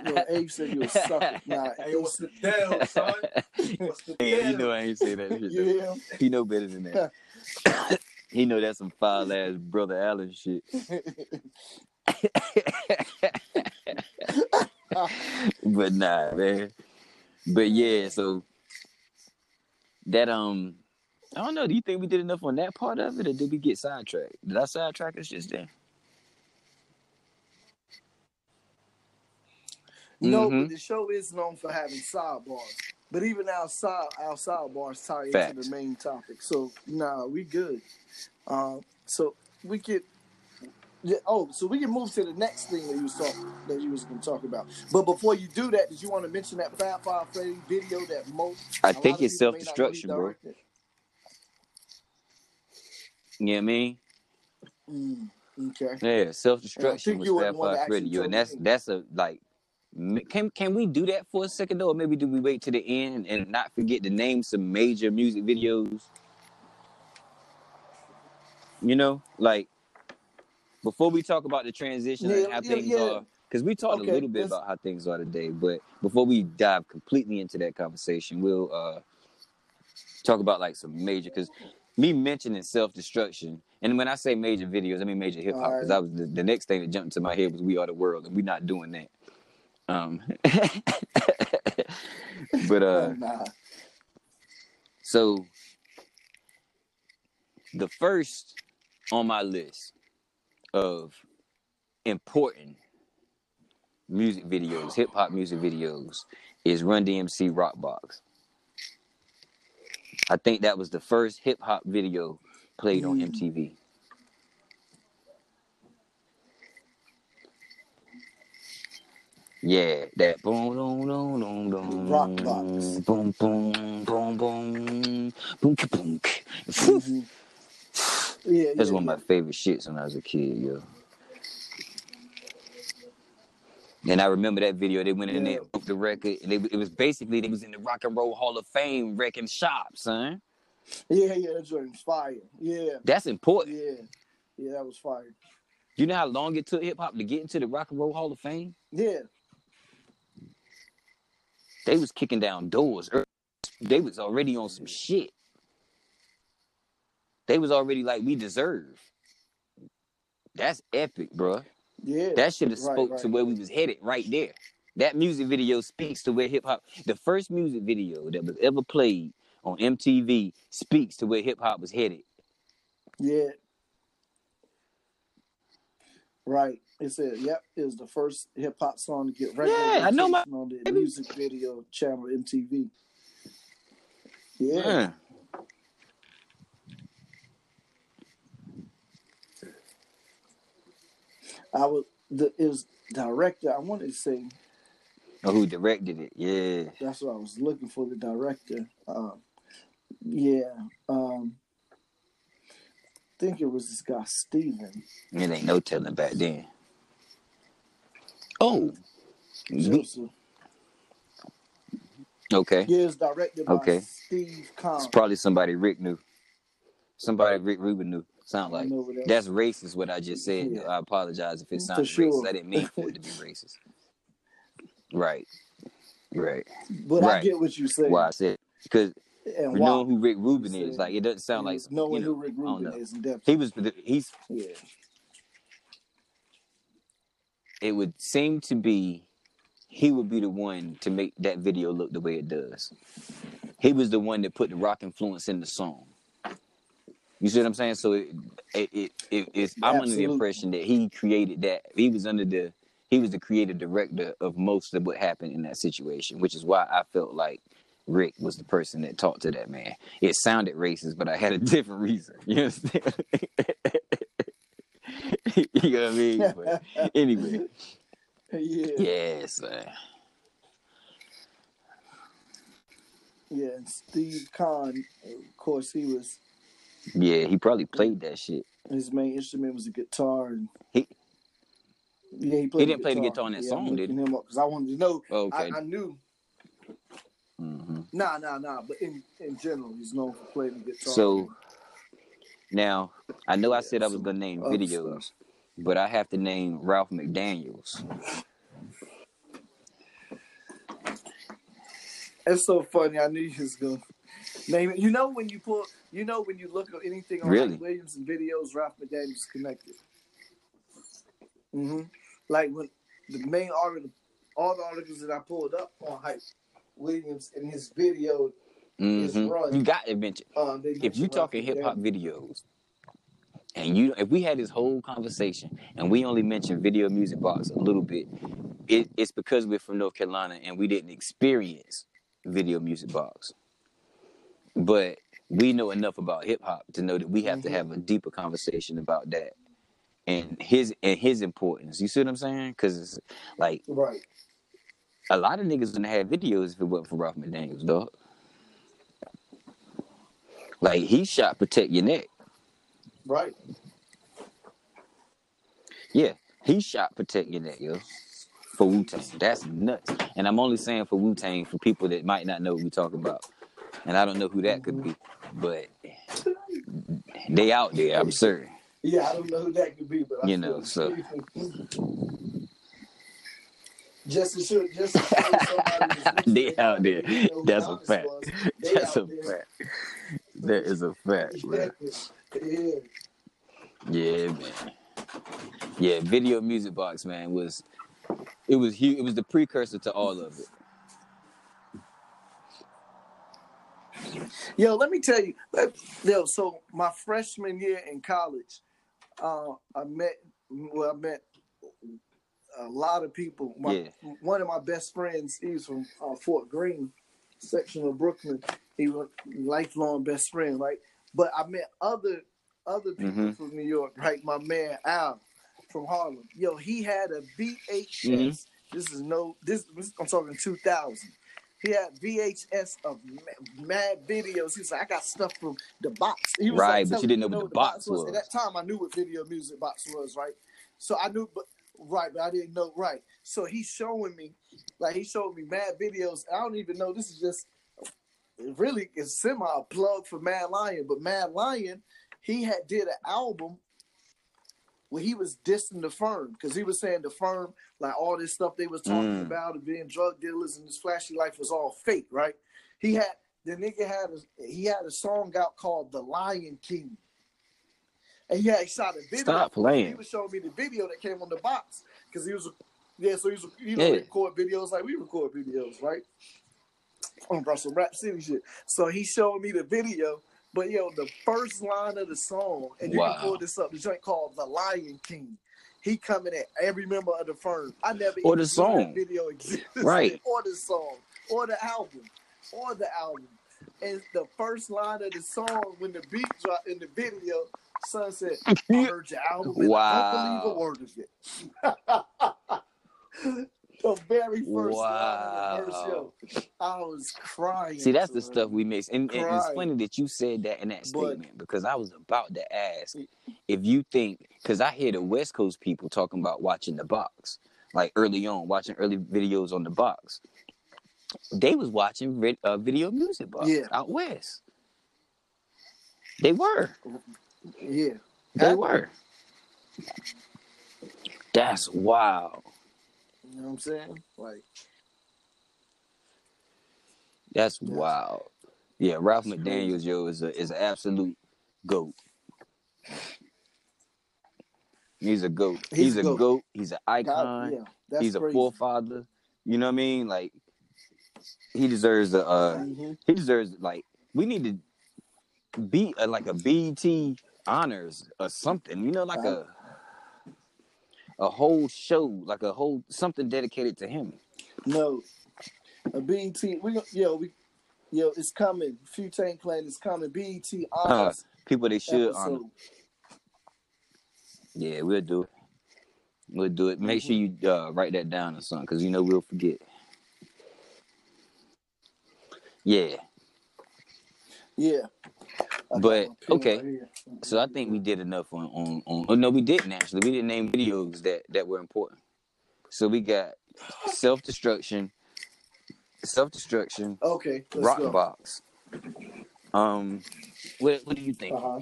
Yo, yeah, Abe said you was sucker. [LAUGHS] Nah, Hey, what's the deal, son? What's the you know I ain't say that shit. you though. hear him? He know better than that. He know that's some foul ass brother Allen shit. [LAUGHS] but nah, man. But yeah, so that um, I don't know. Do you think we did enough on that part of it, or did we get sidetracked? Did I sidetrack us just then? No, Mhm. but the show is known for having sidebars. But even outside, our sidebars tie into Facts. the main topic. So nah, we good. Um, so we could. Yeah, oh, so we can move to the next thing that you was talking that you was to talk about. But before you do that, did you want to mention that Fab Five Freddy video that most? I think it's people may not know he self-destruction, bro. You know what I mean? Mm, okay. Yeah, self destruction think was you were Fab Five Radio, and that's that's a like. Can can we do that for a second though, or maybe do we wait to the end and not forget to name some major music videos? You know, like before we talk about the transition and how yeah, things yeah. are, because we talked Okay, a little bit let's- about how things are today. But before we dive completely into that conversation, we'll uh talk about like some major because me mentioning self destruction, and when I say major videos, I mean major hip hop because I was the, the next thing that jumped into my head was "We Are the World," and we're not doing that. Um, [LAUGHS] but uh, nah. so the first on my list of important music videos, hip hop music videos, is Run DMC Rock Box. I think that was the first hip hop video played on Mm. MTV. Yeah, that boom, boom, boom, boom, boom, Rock box. boom, boom, boom, boom, boom, boom. Mhm. Yeah, That's yeah, one of my favorite shits when I was a kid, yo. And I remember that video. They went in there, Yeah. broke the record, and they, it was basically they was in the Rock and Roll Hall of Fame wrecking shop, son. Yeah, yeah, that joint was fire. Yeah, That's important. yeah, yeah, that was fire. You know how long it took hip hop to get into the Rock and Roll Hall of Fame? Yeah, They was kicking down doors. They was already on some shit. They was already like we deserve. That's epic, bruh. yeah. That should have Right, spoke right. to where we was headed right there. That music video speaks to where hip hop. The first music video that was ever played on MTV speaks to where hip hop was headed. Yeah. Right. It said, yep, it was the first hip hop song to get regular Yeah, I know my- on the music video channel MTV. Yeah. Mm. I was the it was director. I wanted to say Oh, who directed it? Yeah. that's what I was looking for, the director. Um yeah. Um I think it was this guy Steven. It ain't no telling back then. Oh. Okay. Yeah, it's directed by Okay. Steve Kahn. It's probably somebody Rick knew. Somebody Rick Rubin knew. Sound like. that- That's racist what I just said. Yeah. I apologize if it For sounded sure. racist. I didn't mean for it to be [LAUGHS] racist. Right. Right. But I get what you say. Why I said because And why. know who Rick Rubin is. Like it doesn't sound like knowing you know, who Rick Rubin is in depth. He was he's yeah. It would seem to be he would be the one to make that video look the way it does. He was the one that put the rock influence in the song. You see what I'm saying? So it, it, it, it it's I'm under the impression that he created that. He was under the he was the creative director of most of what happened in that situation, which is why I felt like Rick was the person that talked to that man. It sounded racist, but I had a [LAUGHS] different reason. You understand? [LAUGHS] [LAUGHS] you know what I mean? But anyway, [LAUGHS] yeah. yes, man. Yeah. And Steve Kahn, of course, he was Yeah, he probably played that shit. his main instrument was a guitar. And He- yeah, he played. He didn't play the guitar on that yeah, song, did him because I wanted to know. Okay. I, I knew. hmm Nah, nah, nah. But in in general, he's known for playing the guitar. So now I know I said I was gonna name videos, but I have to name Ralph McDaniels. it's so funny. I knew you was gonna name it. You know when you pull, you know when you look at anything on Really? Williams and videos, Ralph McDaniels connected. hmm Like when the main article, all the articles that I pulled up on Hype Williams in his video, Mhm. run. You got to mention um, if you mentioned Ralph talking hip hop videos, and you if we had this whole conversation and we only mentioned video music box a little bit, it, it's because we're from North Carolina and we didn't experience video music box. But we know enough about hip hop to know that we have to Mhm. have a deeper conversation about that and his and his importance. You see what I'm saying? Because it's like Right. a lot of niggas wouldn't have videos if it wasn't for Ralph McDaniels, dog. Like he shot protect your neck. Right. Yeah, he shot protect your neck, yo. For Wu Tang. That's nuts. And I'm only saying for Wu Tang for people that might not know what we're talking about. And I don't know who that could mm-hmm. be, but they out there, I'm certain. Yeah, I don't know who that could be, but I You know, so- just to show, just to show somebody [LAUGHS] They out there. you know who That's a fact. That's a fact. That is a fact, bro. yeah. Man. Yeah, video music box, man, was it was huge. It was the precursor to all of it. Yo, let me tell you. let- Yo, so my freshman year in college, uh, I met. Well, I met a lot of people. My, Yeah. One of my best friends, he's from uh, Fort Greene section of Brooklyn. He was lifelong best friend, right? But I met other other people Mhm. from New York, right? My man Al from Harlem. Yo, he had a VHS. Mhm. This is no. This, I'm talking 2000. He had VHS of mad videos. He's like, I got stuff from the box. He was Right, like, but you didn't know what the box was. At that time, I knew what video music box was, right? So I knew, but right, but I didn't know right. So he's showing me, like he showed me mad videos. I don't even know. This is just really is semi a plug for Mad Lion, but Mad Lion, he had did an album where he was dissing the firm because he was saying the firm, like all this stuff they was talking Mm. about and being drug dealers and this flashy life was all fake, right? He had the nigga had a he had a song out called The Lion King. And he had shot a video. Stop playing. He was showing me the video that came on the box because he was yeah, so he was you know Yeah. record videos like we record videos, right? On some rap city shit. So he showed me the video, but yo, the first line of the song, and you Wow. can pull this up, the joint called The Lion King. He coming at every member of the firm. I never Or the song. that video existed. Right. [LAUGHS] Or the song. Or the album. Or the album. And the first line of the song when the beat dropped in the video, son said, I heard your album and I don't believe a word of it. [LAUGHS] the very first the first show. I was crying. See, that's the stuff we miss. And, and it's funny that you said that in that But- statement because I was about to ask if you think, because I hear the West Coast people talking about watching the box, like early on, watching early videos on the box. They was watching uh, video music box Yeah. out west. They were. Yeah. They were. That's wild. You know what I'm saying? Like, That's wild. Yeah, Ralph McDaniels, yo, is a is an absolute goat. He's a goat. He's He's, a goat. goat. He's an God, icon. yeah, that's He's a crazy. forefather. You know what I mean? Like he deserves a uh Mhm. he deserves like we need to be uh, like a BET honors or something. You know, like uh-huh. a a whole show, like a whole something dedicated to him. No, a BET. We yo we yo it's coming. Wu Tang Clan is coming. BET uh, honors People they should honor. Yeah, we'll do it. We'll do it. Make mm-hmm. sure you uh, write that down or something, because you know we'll forget. Yeah. Yeah. But, okay. So I think we did enough on on on. Oh, no, we didn't actually. We didn't name videos that that were important. So we got self destruction, Self destruction, Okay, let's rock go. box. Um, what what do you think? Uh-huh.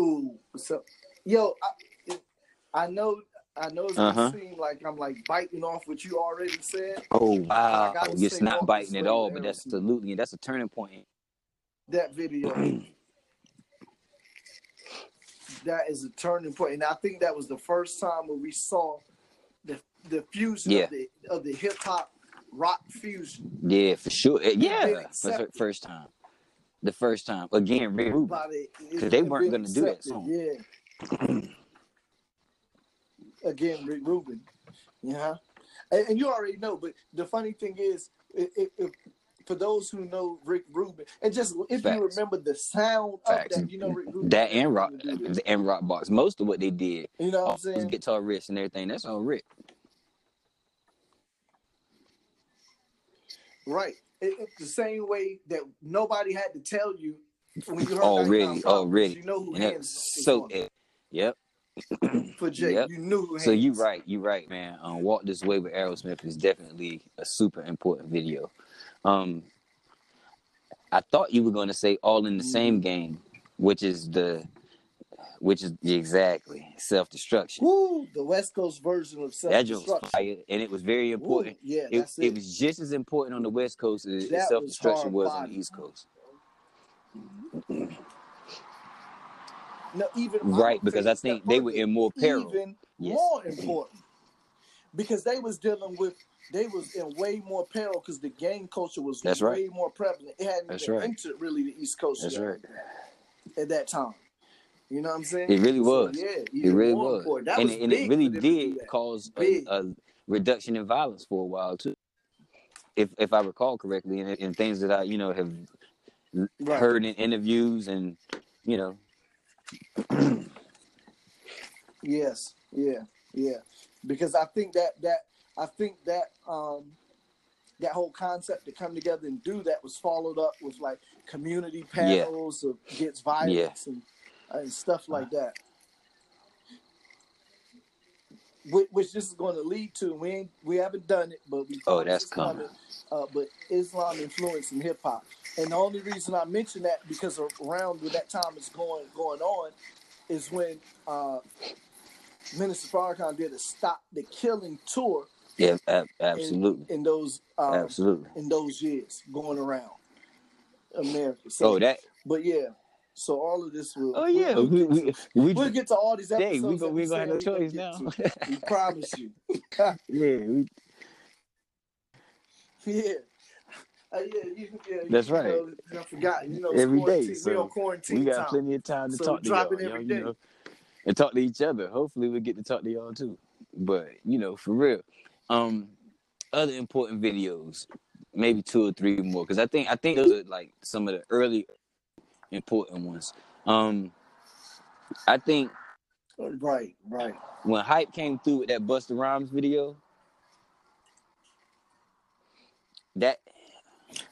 Ooh, what's up? Yo, I, I know, I know it's gonna Uh-huh. seem like I'm like biting off what you already said. Oh wow, gotta it's not biting at all, but that's Aerosmith. absolutely that's a turning point. That video, [CLEARS THROAT] that is a turning point, and I think that was the first time where we saw the the fusion Yeah. of the of the hip hop rock fusion Yeah, for sure. Uh, Yeah, been for the first time. The first time again, Rick Rubin. by the it's 'Cause they weren't gonna do that accepted, song. Yeah. [CLEARS THROAT] Again, Rick Rubin. Yeah. And, and you already know, but the funny thing is, if, if, for those who know Rick Rubin, and just if you remember the sound Facts. of that, you know Rick Rubin. That and rock and rock box. Most of what they did, You know what I'm saying? guitar riffs and everything, that's on Rick. Right. It, it's the same way that nobody had to tell you when you heard Already, 99 Problems, already. You know who And that hands so it. Yep. [CLEARS THROAT] for Jake. Yep. You knew So you right, you right, man. Um, Walk This Way with Aerosmith is definitely a super important video. Um, I thought you were going to say All in the Same Gang, which is the, which is exactly self destruction. Woo, the West Coast version of self That joke was destruction. and it was very important. yeah, It, it. it. was just as important on the West Coast as self destruction was was, on the. East Coast. No, even Right, because I take a step think they were in more peril. Even Yes. more important because they was dealing with they was in way more peril because the gang culture was That's way right. more prevalent. It hadn't That's even right. entered really the East Coast That's yet right. at that time. You know what I'm saying? It really So, was. yeah, It really was. And, was it- and it really for them to do did cause a, a reduction in violence for a while too. If if I recall correctly, and, and things that I you know have Right. heard in interviews, and you know, [CLEARS THROAT] Yes, yeah, yeah. Because I think that that I think that um that whole concept to come together and do that was followed up with like community Yeah. panels of against violence and and stuff like that. Which, which this is going to lead to. We ain't, we haven't done it, but we Oh, that's coming. Uh, but Islam influence in hip hop, and the only reason I mention that because around when that time is going going on, is when uh, Minister Farrakhan did a stop the killing tour yeah, ab- in, absolutely, in those um, absolutely. in those years going around America. So, Oh, that. but yeah, so all of this will. Oh we'll- yeah, we'll, we get we to, we, we'll get to all these episodes. dang, we that go we we gonna have no choice now. to. [LAUGHS] We promise you. [LAUGHS] yeah, we, Yeah. Uh, yeah, you, yeah, That's you right. Know, I forgot. You know, Every day, quarantine. we so on quarantine we got time. plenty of time to So talk to y'all, every y'all, day. you know, and talk to each other. Hopefully, we get to talk to y'all too. But you know, for real, um, other important videos, maybe two or three more, because I think I think those are like some of the early important ones. Um, I think Right, right. when hype came through with that Busta Rhymes video, that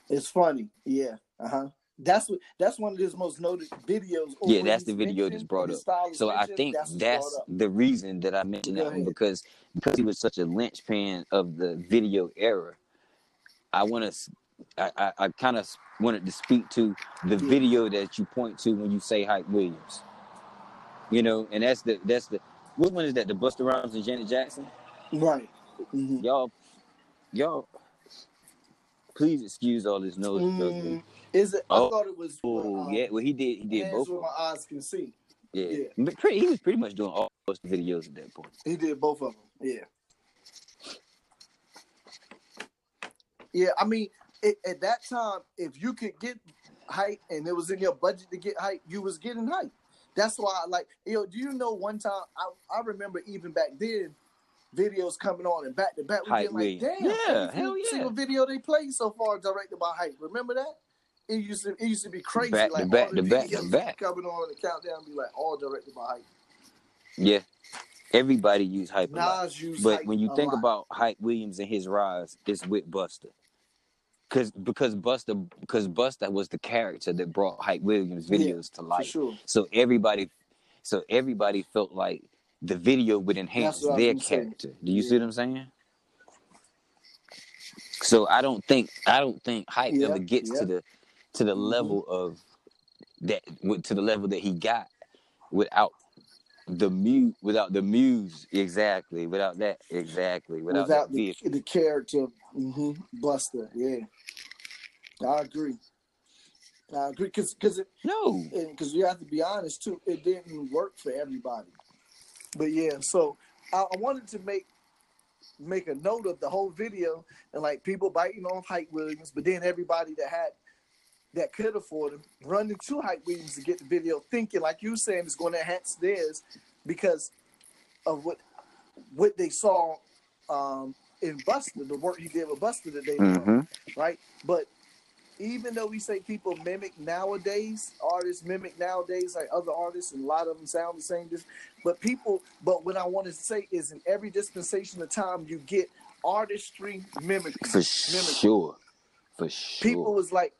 It's funny. Yeah. Uh huh. That's what. That's one of his most noted videos. Yeah, that's the video that's brought up. So I think that's, that's the reason that I mentioned Go that one because because he was such a linchpin of the video era. I want to, I, I, I kind of wanted to speak to the Yeah. video that you point to when you say Hype Williams. You know, and that's the that's the what one is that? The Busta Rhymes and Janet Jackson. Right. Mhm. Y'all, y'all, please excuse all this noise. Mm, is it? I Oh, thought it was. Oh yeah, well he did he did both. Of my eyes can see. Yeah, yeah. But pretty, he was pretty much doing all those videos at that point. He did both of them. Yeah. Yeah, I mean, it, at that time, if you could get hype and it was in your budget to get hype, you was getting hype. That's why, I like, yo, do you know one time I, I remember even back then, videos coming on and back to back, we get like, damn, Yeah, hell yeah. single video they played so far directed by hype. Remember that? It used to it used to be crazy. Back to like back, the to back, to back [LAUGHS] coming on and countdown be like all directed by hype. Yeah, everybody used hype a lot. But when you think about Hype Williams and his rise, it's with Busta. Cause because Busta because Busta was the character that brought Hype Williams Yeah, videos to for life. sure. So everybody so everybody felt like the video would enhance That's what I was their character. Do you see what I'm saying? So I don't think I don't think hype Yeah, ever gets yeah. to the to the Mhm. level of that to the level that he got without the muse without the muse exactly without that exactly without, without the, the character hmm Busta. Yeah, I agree. I agree because because No, because you have to be honest too, it didn't work for everybody. But yeah, so I, I wanted to make make a note of the whole video and like people biting off Hype Williams, but then everybody that had that could afford him running to Hype Williams to get the video, thinking like you saying it's going to enhance theirs because of what what they saw um, in Busta, the work he did with Busta that they loved hmm right? But even though we say people mimic nowadays, artists mimic nowadays like other artists, and a lot of them sound the same. just- But people, but what I want to say is, in every dispensation of time, you get artistry mimicry. for mimicry. sure, for sure. People was like,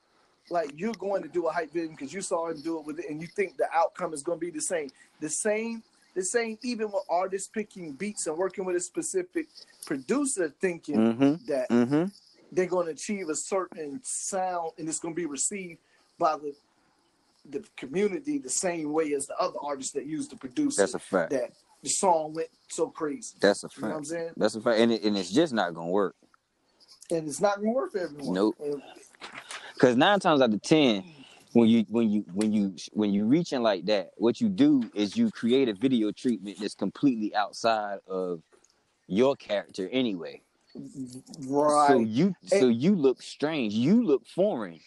like you're going to do a hype video because you saw him do it with it, and you think the outcome is going to be the same. The same, the same. Even with artists picking beats and working with a specific producer, thinking hmm that hmm they're going to achieve a certain sound and it's going to be received by the the community the same way as the other artists that used the producer That's a fact. that the song went so crazy That's a you know what i'm fact. saying That's a fact, and, it, and it's just not gonna work. and it's not going to work for everyone Nope. Because nine times out of ten, when you when you when you when you reaching like that, what you do is you create a video treatment that's completely outside of your character anyway. Right So you so you look strange. You look foreign.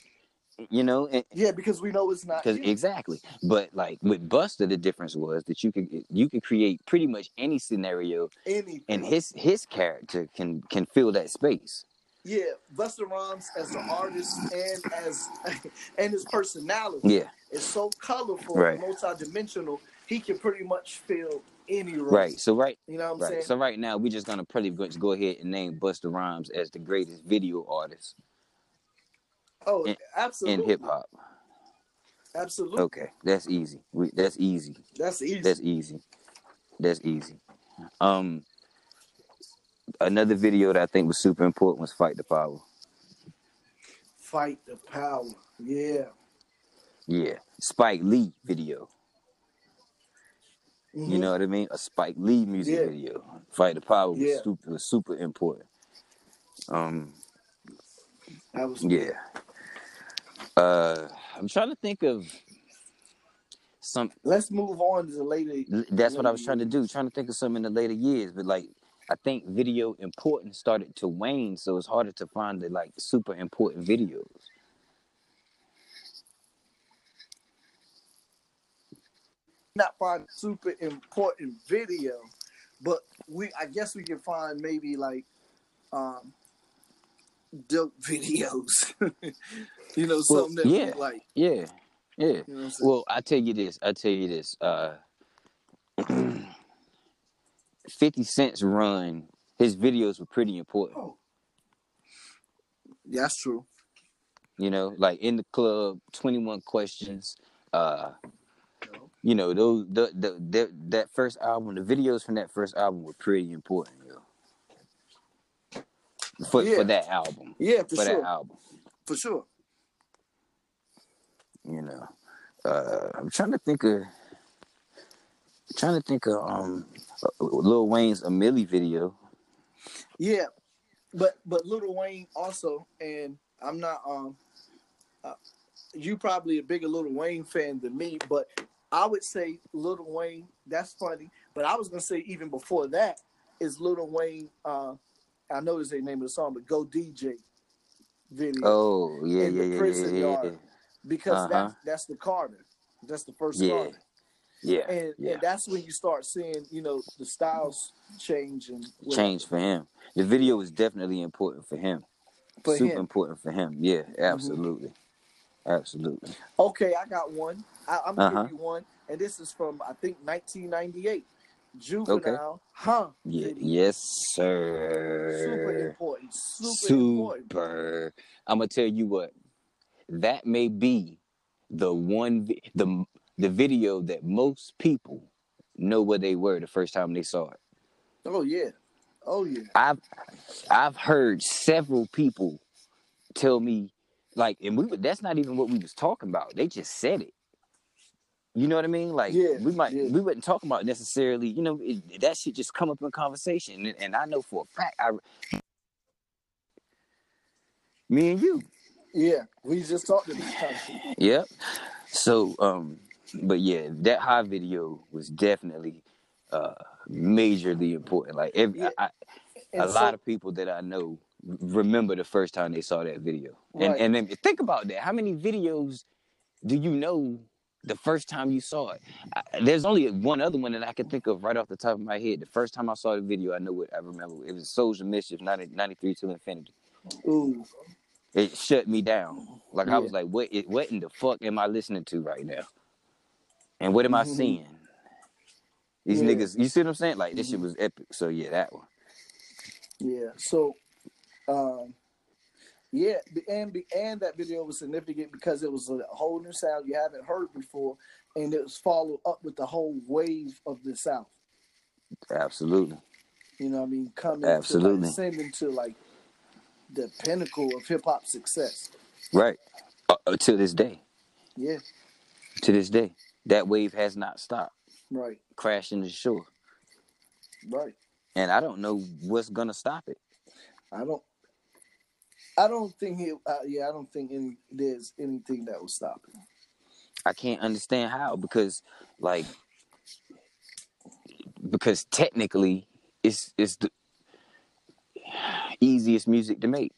You know, and yeah because we know it's not exactly. But like with Busta, the difference was that you could you could create pretty much any scenario, anything and his his character can can fill that space. yeah busta rhymes as an artist and as [LAUGHS] and his personality Yeah, is so colorful Right. and multi-dimensional he can pretty much fill any right. So right you know what i'm Right. saying So right now we're just gonna probably go, go ahead and name Busta Rhymes as the greatest video artist oh in- absolutely in hip hop. absolutely Okay, that's easy. We, that's easy. that's easy That's easy. That's easy. Um, another video that I think was super important was "Fight the Power." Fight the power. Yeah. Yeah, Spike Lee video. You Mhm. know what I mean? A Spike Lee music Yeah. video. "Fight the Power" was Yeah. super was super important. Um, That was Yeah. Uh, I'm trying to think of some. Let's move on to the later. That's what I was later trying to do. Trying to think of some in the later years, but like I think video importance started to wane, so it's harder to find the like super important videos. Not find super important video, but we I guess we can find maybe like um dope [LAUGHS] videos. you know, Well, something that yeah. like. Yeah, yeah. You know? Well, I tell you this. I tell you this. Uh, [CLEARS THROAT] Fifty Cent's run, his videos were pretty important. oh. That's true. You know, like in the club, Twenty One Questions. Uh, you know those the, the the that first album, the videos from that first album were pretty important, yo. For Yeah. for that album, Yeah, for for sure. that album, For sure. you know. Uh, I'm trying to think of, trying to think of um, Lil Wayne's A Milli video. Yeah, but but Lil Wayne also, and I'm not um, uh, you probably a bigger Lil Wayne fan than me, but I would say Little Wayne. That's funny, but I was gonna say even before that is Little Wayne. Uh, I know this ain't the name of the song, but Go DJ video Oh yeah, In yeah, the yeah, prison yeah, yeah, yard. because uh-huh. that's that's the Carter. That's the first Yeah, Carter. yeah, And, yeah. and that's when you start seeing, you know, the styles change and. Change for him. The video was definitely important for him. For Super him. important for him. Yeah, absolutely, absolutely. Okay, I got one. I, I'm gonna Uh-huh. give you one, and this is from I think 1998. Juvenile, huh? Yeah, yes, Super sir. important. Super, important. I'm gonna tell you what. That may be the one the the video that most people know where they were the first time they saw it. Oh yeah. Oh yeah. I've I've heard several people tell me like, and we would that's not even what we was talking about. They just said it. You know what I mean? Like Yeah, we might yeah. we wouldn't talk about necessarily. You know, it, that shit just come up in conversation, and, and I know for a fact, I me and you, Yeah. We just talked about it. [LAUGHS] Yep. So, um, but yeah, that high video was definitely uh majorly important. Like every, Yeah. I, And a so- lot of people that I know remember the first time they saw that video. And Right. and then think about that. How many videos do you know the first time you saw it? I, there's only one other one that I can think of right off the top of my head. The first time I saw the video, I know what I remember. It was Souls of Mischief 90, 93 to Infinity. Ooh. It shut me down. Like I was like, what? It, what in the fuck am I listening to right now? And what am I Mhm. seeing? These Yeah. niggas, you see what I'm saying? Like this shit was epic. So yeah, that one. Yeah. So, um, yeah, the- and and that video was significant because it was a whole new sound you haven't heard before, and it was followed up with the whole wave of the South. Absolutely. You know, what I mean, coming Absolutely. to like, ascending to like the pinnacle of hip hop success. Right. Uh, uh, to this day. Yeah. To this day. That wave has not stopped. Right. Crashing the shore. Right. And I don't know what's gonna stop it. I don't. I don't think he. Uh, yeah, I don't think any there's anything that will stop him. I can't understand how because like because technically it's it's the easiest music to make.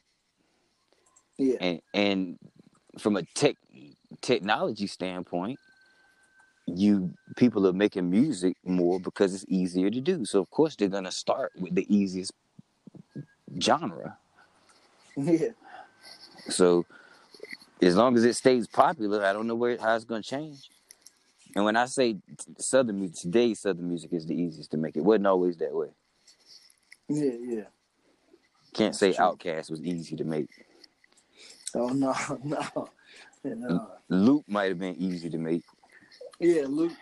Yeah. and and from a tech technology standpoint you people are making music more because it's easier to do so of course they're going to start with the easiest genre Yeah. so as long as it stays popular i don't know where how it's to change and when i say southern music today's southern music is the easiest to make it wasn't always that way Yeah. Yeah. can't say true. OutKast was easy to make Oh no, [LAUGHS] no. no. luke might have been easy to make Yeah, Luke.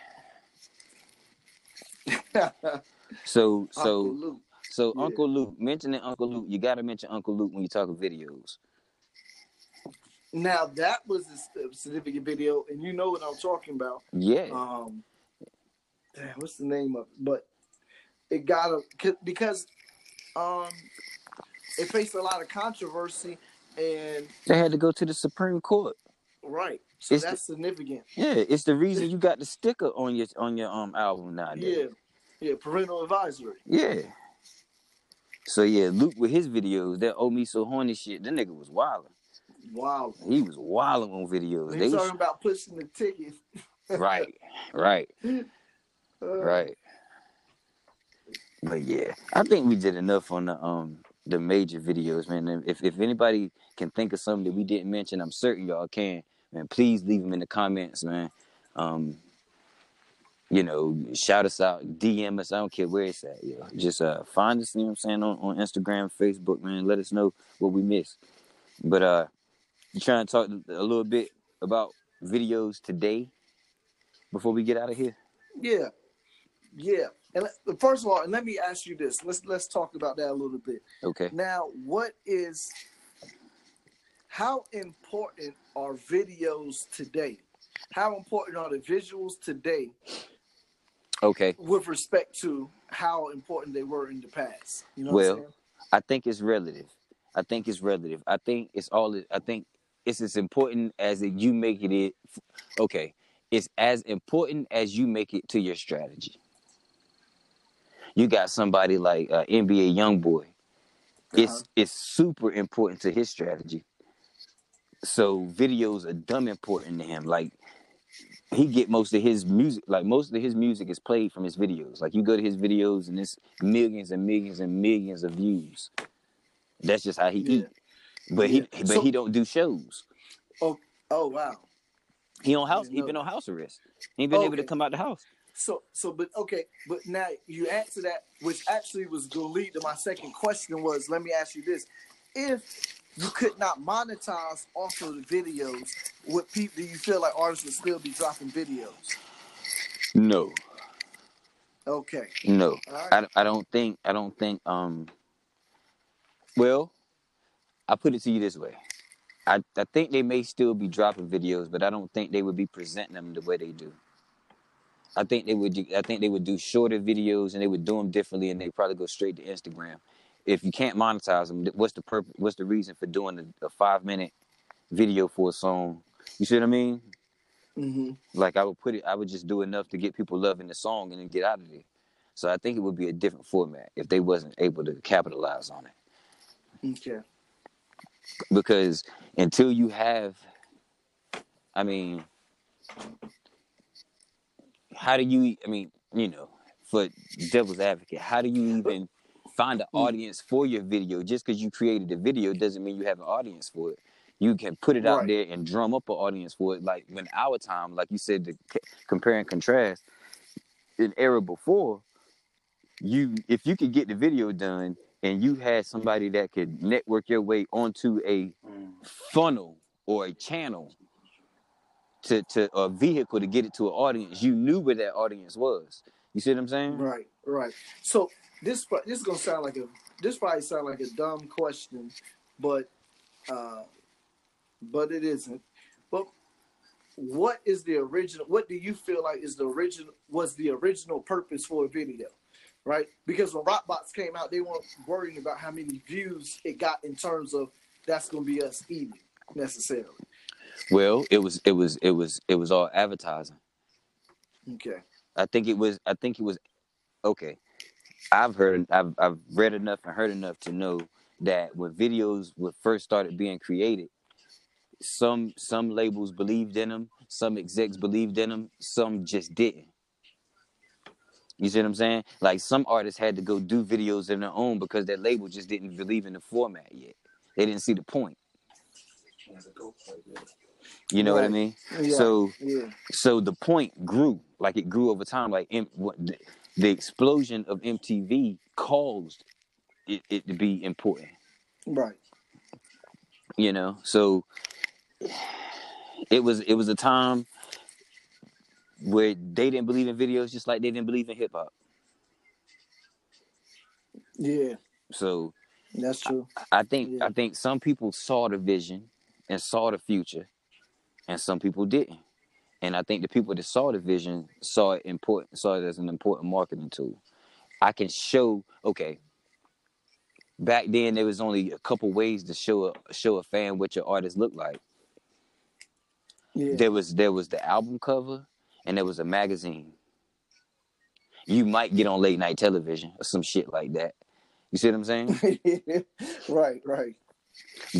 [LAUGHS] so so. So Yeah. Uncle Luke, mentioning Uncle Luke, you got to mention Uncle Luke when you talk of videos. Now that was a significant video, and you know what I'm talking about. Yeah, Um, damn, what's the name of it? But it got a because um, it faced a lot of controversy, and they had to go to the Supreme Court. right, so It's the- that's significant. Yeah, it's the reason you got the sticker on your on your um album nowadays. Yeah, yeah, parental advisory. Yeah. So yeah, Luke with his videos, that "Oh Me So Horny" shit, that nigga was wilding. Wow, He was wilding on videos. They talking about pushing the ticket. right, right, [LAUGHS] Uh, right. But yeah, I think we did enough on the um the major videos, man. If if anybody can think of something that we didn't mention, I'm certain y'all can. Man, please leave them in the comments, man. Um, you know, shout us out, DM us. I don't care where it's at, yo. Just uh find us, you know what I'm saying, on, on Instagram, Facebook, man. Let us know what we missed. But uh you trying to talk a little bit about videos today before we get out of here? Yeah, yeah. And first of all, and let me ask you this. Let's let's talk about that a little bit. Okay. Now, what is how important are videos today? How important are the visuals today Okay. with respect to how important they were in the past? You know Well, what I'm? I think it's relative. I think it's relative. I think it's all. I think it's as important as it, you make it. it. Okay, it's as important as you make it to your strategy. You got somebody like uh, NBA YoungBoy. It's Uh-huh. it's super important to his strategy. So videos are dumb important to him. Like he get most of his music, like most of his music is played from his videos. Like you go to his videos and it's millions and millions and millions of views. That's just how he Yeah. eat. But Yeah. he but So- he don't do shows. Oh, oh wow. He on house. He been on house arrest. He ain't been able to come out the house. So, so, but okay, but now you answer that, which actually was going to lead to my second question. Was let me ask you this: If you could not monetize off of the videos, what people do you feel like artists would still be dropping videos? No. Okay. No, right. I, I don't think I don't think um. Well, I put it to you this way. I, I think they may still be dropping videos, but I don't think they would be presenting them the way they do. I think they would. do- I think they would do shorter videos, and they would do them differently, and they probably go straight to Instagram. If you can't monetize them, what's the purpose? What's the reason for doing a, a five minute video for a song? You see what I mean? hmm Like I would put it, I would just do enough to get people loving the song and then get out of there. So I think it would be a different format if they wasn't able to capitalize on it. Okay. Because until you have, I mean, how do you? I mean, you know, for devil's advocate, how do you even find an mm. audience for your video? Just because you created a video doesn't mean you have an audience for it. You can put it out there and drum up an audience for it. Like when our time, like you said, to c- compare and contrast, in era before, you if you could get the video done and you had somebody that could network your way onto a funnel or a channel to to a vehicle to get it to an audience, you knew where that audience was. You see what I'm saying? Right. Right. So this this is gonna sound like a this probably sound like a dumb question, but uh, but it isn't. But what is the original? What do you feel like is the original? Was the original purpose for a video? Right? Because when Rockbox came out, they weren't worrying about how many views it got in terms of that's gonna be us eating necessarily. Well, it was it was it was it was all advertising. Okay. I think it was I think it was okay. I've heard I've I've read enough and heard enough to know that when videos were first started being created, some some labels believed in them, some execs believed in them, some just didn't. You see what I'm saying? Like some artists had to go do videos of their own because their label just didn't believe in the format yet. They didn't see the point. You know what I mean? Yeah. So Yeah. so the point grew like it grew over time like what- the, explosion of mtv caused it, it to be important Right. you know so it was it was a time where they didn't believe in videos just like they didn't believe in hip-hop Yeah. so That's true. i think Yeah. i think some people saw the vision and saw the future and some people didn't and i think the people that saw the vision saw it important saw it as an important marketing tool i can show okay back then there was only a couple ways to show a show a fan what your artist looked like Yeah. there was there was the album cover and there was a magazine you might get on late night television or some shit like that you see what i'm saying [LAUGHS] right. Right.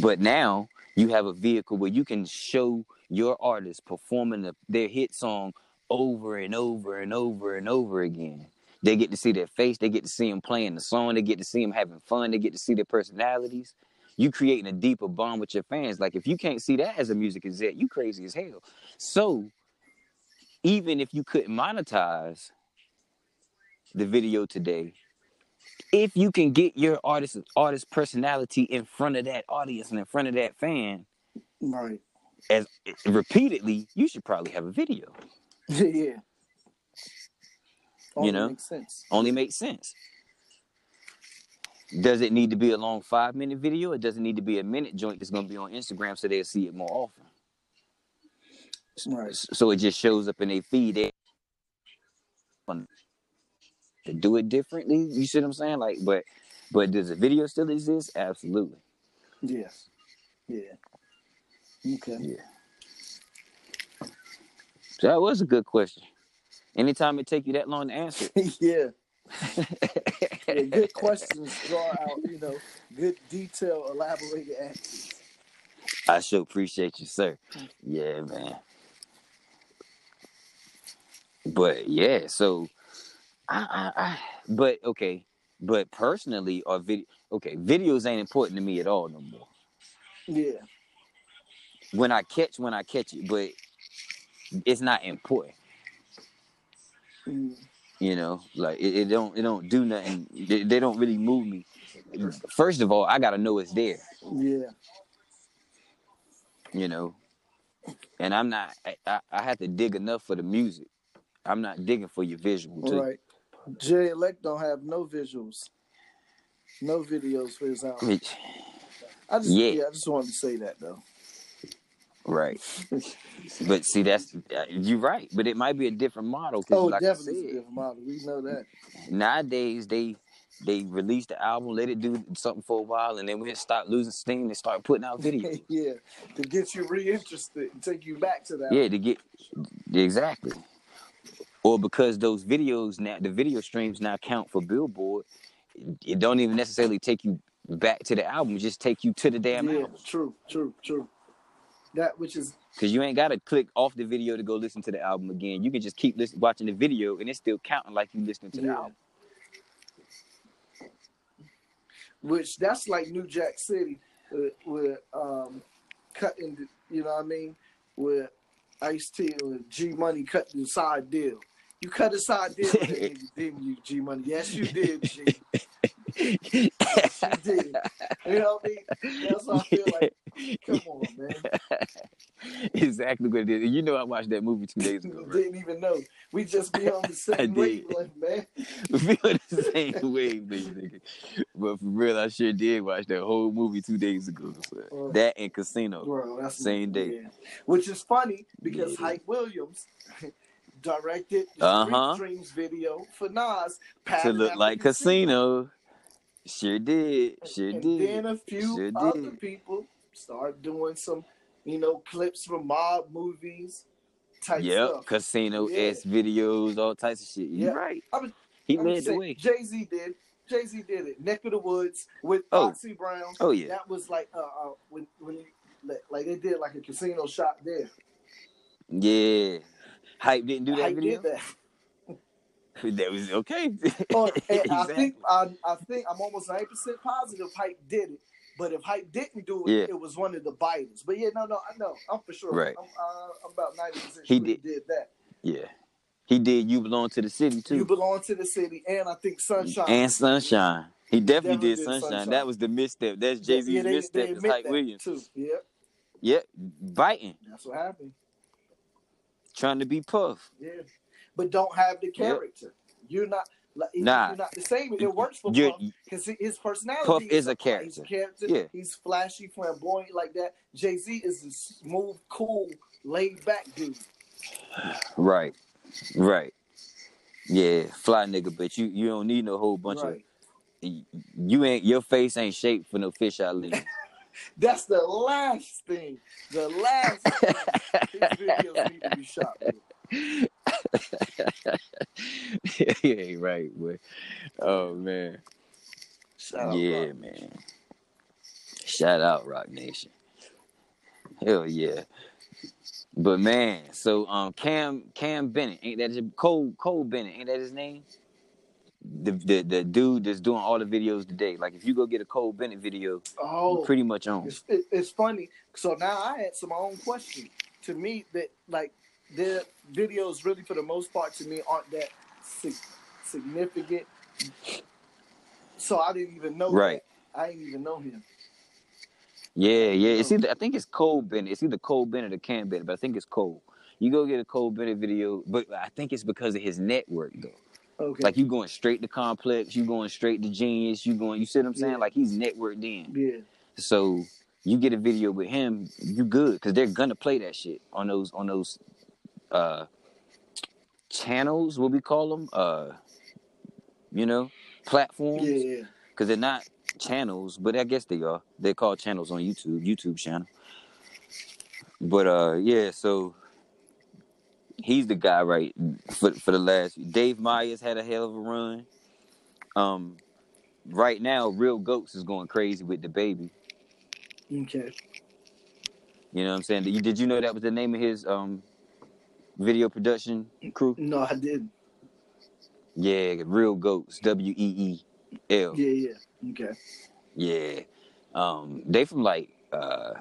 But now you have a vehicle where you can show your artist performing the, their hit song over and over and over and over again. They get to see their face, they get to see them playing the song, they get to see them having fun, they get to see their personalities. You creating a deeper bond with your fans. Like if you can't see that as a music exec, you crazy as hell. So even if you couldn't monetize the video today, if you can get your artist artist personality in front of that audience and in front of that fan Right. As repeatedly, you should probably have a video. [LAUGHS] yeah. Only know? makes sense. Only makes sense. Does it need to be a long five minute video or does it need to be a minute joint that's gonna be on Instagram so they'll see it more often? Right. So it just shows up in their feed. They to do it differently. You see what I'm saying? Like, but but does the video still exist? Absolutely. Yes. Yeah. Okay. Yeah. So that was a good question. Anytime it take you that long to answer, [LAUGHS] yeah. yeah. Good [LAUGHS] questions draw out, you know, good detail, elaborated answers. I sure appreciate you, sir. Yeah, man. But yeah, so I, I, I but okay, but personally, or video, okay, videos ain't important to me at all no more. Yeah. When I catch, when I catch it, but it's not important. Mm. You know, like it, it don't, it don't do nothing. They, they don't really move me. First of all, I gotta know it's there. Yeah. you know. And I'm not. I, I, have to dig enough for the music. I'm not digging for your visual. To, Right. Jay Elect don't have no visuals, no videos for his album. I just Yeah. yeah. I just wanted to say that though. Right. [LAUGHS] But see, that's uh, you're right. But it might be a different model Oh, like definitely is a different model. We know that. nowadays they they release the album, let it do something for a while, and then it start losing steam, they start putting out [LAUGHS] videos. yeah, to get you reinterested and take you back to that. yeah, to get exactly. Or because those videos now, the video streams now count for Billboard. It don't even necessarily take you back to the album; just take you to the damn yeah, album. true, true, true. That which is Because you ain't got to click off the video to go listen to the album again. You can just keep listen, watching the video, and it's still counting like you listening to the Yeah. album. which that's like New Jack City with, with um cutting the, you know what I mean with Ice T and G Money cutting the side deal. You cut a side deal, with didn't you, G Money? Yes, you did, G. [LAUGHS] You did. [LAUGHS] You know what I mean? That's how I feel like. Come on, man. [LAUGHS] exactly what it is. You know, I watched that movie two days ago. Right? didn't even know. We just be on the [LAUGHS] same wavelength, man. We feel the same way, nigga. But for real, I sure did watch that whole movie two days ago. So Oh. that and Casino. Bro, that's Same day. yeah. Which is funny because Yeah. Hype Williams directed the Uh-huh. Dreams video for Nas To look like Casino. Sure did. Sure And did. then a few Sure other did. people start doing some, you know, clips from mob movies type Yep, stuff. casino Yeah. s videos, all types of shit. You Yeah. right. I He I'm led the way. Jay Z did. Jay Z did it. Neck of the Woods with Oh. Foxy Brown. Oh yeah. That was like uh, uh when when he, like, like they did like a casino shot there. Yeah. Hype didn't do that Hype video. did that. That was okay. Oh, [LAUGHS] and I think I, I think I'm almost 90 percent positive Hype did it. But if Hype didn't do it, Yeah. it was one of the biters. But yeah, no, no, I know. I'm for sure. Right. I'm, uh, I'm about 90 percent He sure he did. did that. yeah. He did you belong to the city too. You belong to the city, and I think Sunshine. and Sunshine. He definitely, Definitely did, did Sunshine. Sunshine. That was the misstep. That's Jay Z's Yeah, they- misstep. they It's Hype Williams. too. Yeah, Yep. Biting. that's what happened. Trying to be Puff. Yeah, but don't have the character. You're not. Like, Nah. you're not the same. It works for You're- Puff because his personality. Puff is a He's a character. Yeah. He's flashy, flamboyant like that. Jay Z is a smooth, cool, laid back dude. Right. Right. Yeah, fly nigga, but you you don't need no whole bunch Right. of you ain't your face ain't shaped for no fish out leave. [LAUGHS] That's the last thing. The last thing [LAUGHS] his videos need to be shot with. [LAUGHS] yeah, right, boy. Oh man. Shout out, yeah, Rock. man. Shout out Roc Nation. Hell yeah. But man, so um Cam Cam Bennett, ain't that his Cole Cole Bennett, ain't that his name? The, the the dude that's doing all the videos today. Like if you go get a Cole Bennett video, Oh, you're pretty much on. It's, it's funny. So now I answer my own question. To me, that like their videos really, for the most part, to me, aren't that sig- significant. So I didn't even know. Right. that. I didn't even know him. Yeah, yeah. It's either I think it's Cole Bennett. It's either Cole Bennett or Cam Bennett, but I think it's Cole. You go get a Cole Bennett video, but I think it's because of his network though. Okay. Like you going straight to Complex, you going straight to Genius, you going. You see what I'm saying? Yeah. Like he's networked in. yeah. So you get a video with him, you good because they're gonna play that shit on those on those uh channels. What we call them? Uh, you know, platforms. Yeah. Yeah. because they're not channels, but I guess they are. They're called channels on YouTube, YouTube channel. But uh, yeah, so he's the guy, right? For for the last, Dave Meyers had a hell of a run. Um, right now, Reel Goats is going crazy with DaBaby. Okay. You know what I'm saying? Did you, did you know that was the name of his um video production crew? No, I didn't. Yeah, Reel Goats, W E E L. Yeah. Yeah. Okay. Yeah. Um, they from like uh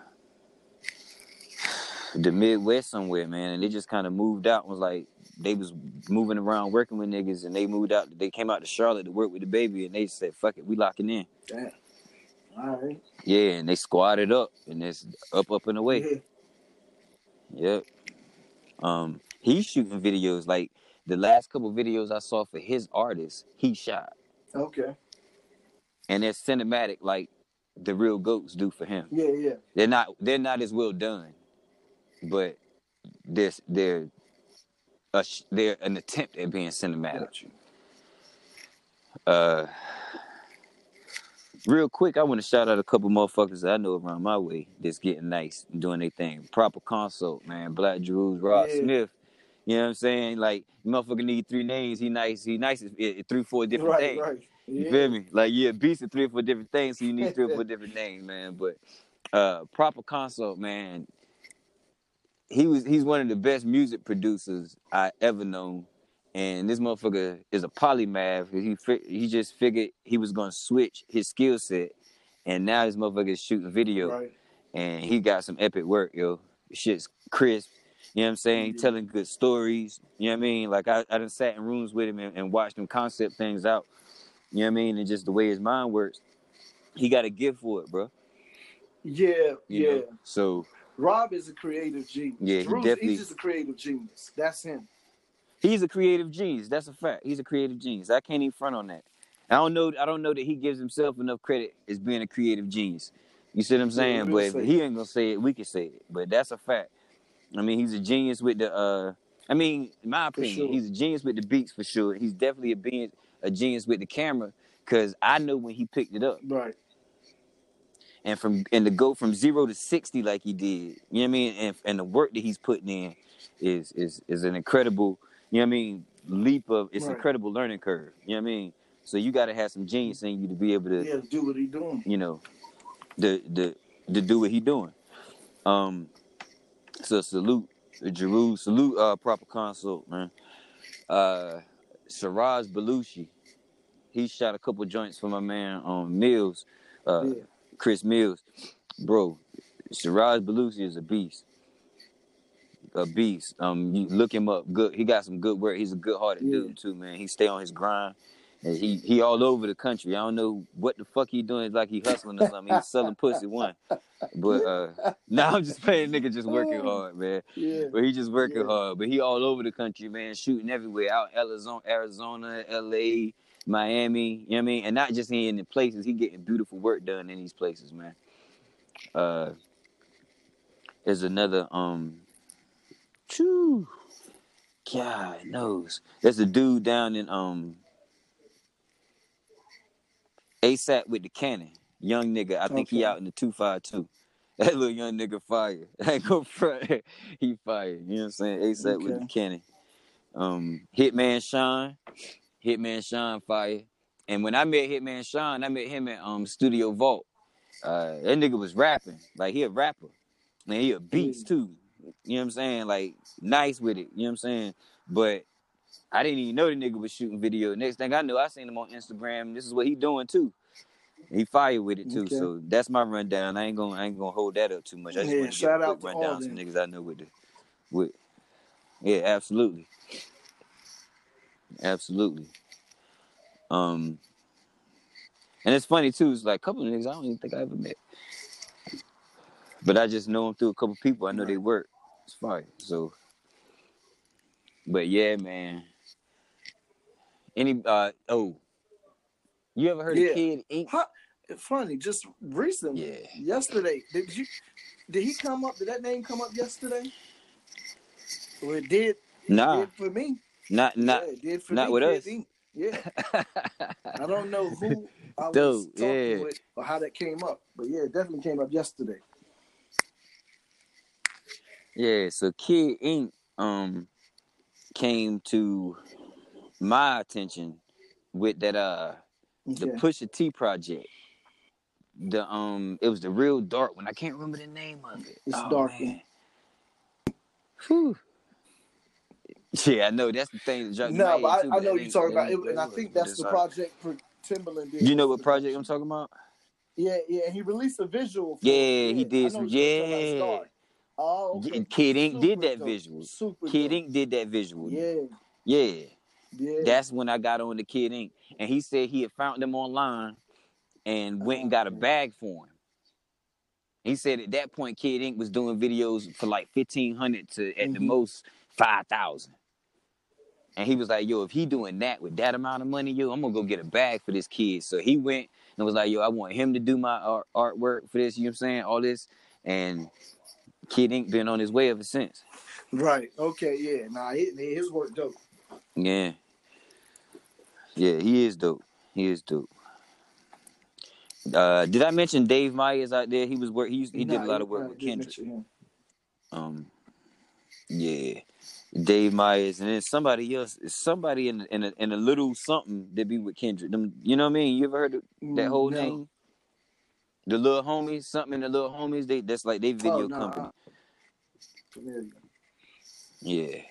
the Midwest somewhere, man, and they just kind of moved out. and Was like they was moving around working with niggas, and they moved out. They came out to Charlotte to work with DaBaby, and they said, "Fuck it, we locking in." Damn. All right. Yeah, and they squatted up, and it's up, up and away. Yeah. Yep. Um, he's shooting videos like the last couple videos I saw for his artist, he shot, Okay. and they're cinematic like the Reel Goats do for him. Yeah, yeah. They're not they're not as well done, but they're they're a, they're an attempt at being cinematic. Uh, real quick, I want to shout out a couple motherfuckers that I know around my way that's getting nice and doing their thing. Proper consult, man. Black Drews, Rod Yeah. Smith. You know what I'm saying? Like, motherfucker need three names. He nice. He nice at, at three, four different Right, things. right. You Yeah. feel me? Like a beast of three or four different things, so you need three or four [LAUGHS] different names, man. But uh proper consult, man. He was he's one of the best music producers I ever known. And this motherfucker is a polymath. He he just figured he was gonna switch his skill set, and now this motherfucker is shooting video, Right. and he got some epic work, yo. Shit's crisp. You know what I'm saying? He telling good stories. You know what I mean? Like I, I done sat in rooms with him and, and watched him concept things out. You know what I mean? And just the way his mind works, he got a gift for it, bro. Yeah, You yeah. know? So Rob is a creative genius. Yeah, he Drew's- definitely- He's just a creative genius. That's him. He's a creative genius. That's a fact. He's a creative genius. I can't even front on that. I don't know. I don't know that he gives himself enough credit as being a creative genius. You see what I'm saying? really but he ain't gonna say it, we can say it. But that's a fact. I mean, he's a genius with the. uh I mean, in my opinion, sure. he's a genius with the beats for sure. He's definitely a being a genius with the camera because I know when he picked it up. Right. and from and to go from zero to sixty like he did, you know what I mean, and and the work that he's putting in is is is an incredible, you know what I mean, leap of it's Right. incredible learning curve. You know what I mean? So you got to have some genius in you to be able to, Yeah, do what he doing. you know, the the to do what he doing. Um, so salute Jeru, salute uh proper consult, man. Uh, Shiraz Belushi, he shot a couple joints for my man um Mills. Uh, Yeah. Chris Mills, bro. Shiraz Belushi is a beast, a beast. Um, you look him up. Good. He got some good work. He's a good-hearted Yeah. dude too, man. He stay on his grind. And he he all over the country. I don't know what the fuck he doing. It's like he hustling or something. He's selling pussy one. But uh, [LAUGHS] now I'm just playing nigga just working hard, man. Yeah. But he just working Yeah. hard. But he all over the country, man, shooting everywhere. Out Arizona, Arizona, LA, Miami, you know what I mean? And not just in the places, he getting beautiful work done in these places, man. Uh there's another um choo God knows. There's a dude down in um ASAP with the cannon. Young nigga. I think he out in the two five two. [LAUGHS] That little young nigga fire. [LAUGHS] I go front. he fire. You know what I'm saying? ASAP with the cannon. Um Hitman Sean. Hitman Sean fire. And when I met Hitman Sean, I met him at um Studio Vault. Uh that nigga was rapping. Like he a rapper. And he a beast too. You know what I'm saying? Like nice with it. You know what I'm saying? But I didn't even know the nigga was shooting video. Next thing I knew, I seen him on Instagram. This is what he doing too. He fired with it too. Okay. So that's my rundown. I ain't gonna I ain't gonna hold that up too much. I just Yeah, want to shout give a out quick to rundown of some niggas I know with the with yeah, absolutely. Absolutely. Um and it's funny too, it's like a couple of niggas I don't even think I ever met. But I just know them through a couple people. I know they work. It's. So but yeah, man. Any uh oh. You ever heard Yeah. of Kid Ink? Funny, just recently, Yeah. yesterday, did you did he come up? Did that name come up yesterday? Well, it did. Nah, It did for me. not not yeah, it did for not me. with Kid us. Ink. Yeah, I don't know [LAUGHS] who I was Dude, talking yeah. with or how that came up, but yeah, it definitely came up yesterday. Yeah, so Kid Ink um came to my attention with that uh the Okay. Pusha T project. The um it was the real dark one. I can't remember the name of it. It's Oh, dark man. Whew. Yeah, I know that's the thing that No, but I, too, I know you're talking about it, and I think that's the it's all right. project for Timberland. Did You know what project I'm talking about? Yeah, yeah, and he released a visual. For Yeah, it. he did some- what you're talking about, yeah. Oh, okay. Kid Ink did that dope. visual. Super Kid dope. Ink did that visual. Yeah, Yeah. yeah. That's when I got on the Kid Ink. And he said he had found them online and went and got a bag for him. He said at that point Kid Ink was doing videos for like fifteen hundred to at the Mhm. most five thousand. and he was like, "Yo, if he doing that with that amount of money, yo, I'm gonna go get a bag for this kid." So he went and was like, "Yo, I want him to do my art, artwork for this." You know what I'm saying? All this, and Kid Ink been on his way ever since. Right. Okay. Yeah. Nah. His, his work dope. Yeah, yeah, he is dope. He is dope. Uh, did I mention Dave Meyers out there? He was work. He used, he did a lot of work with Kendrick. Um, yeah, Dave Meyers, and then somebody else, somebody in in a, in a little something that be with Kendrick. Them, you know what I mean? You ever heard of that Mm, whole no. name? The little homies, something in the little homies. They that's like they video Oh, nah, company. Familiar. Yeah,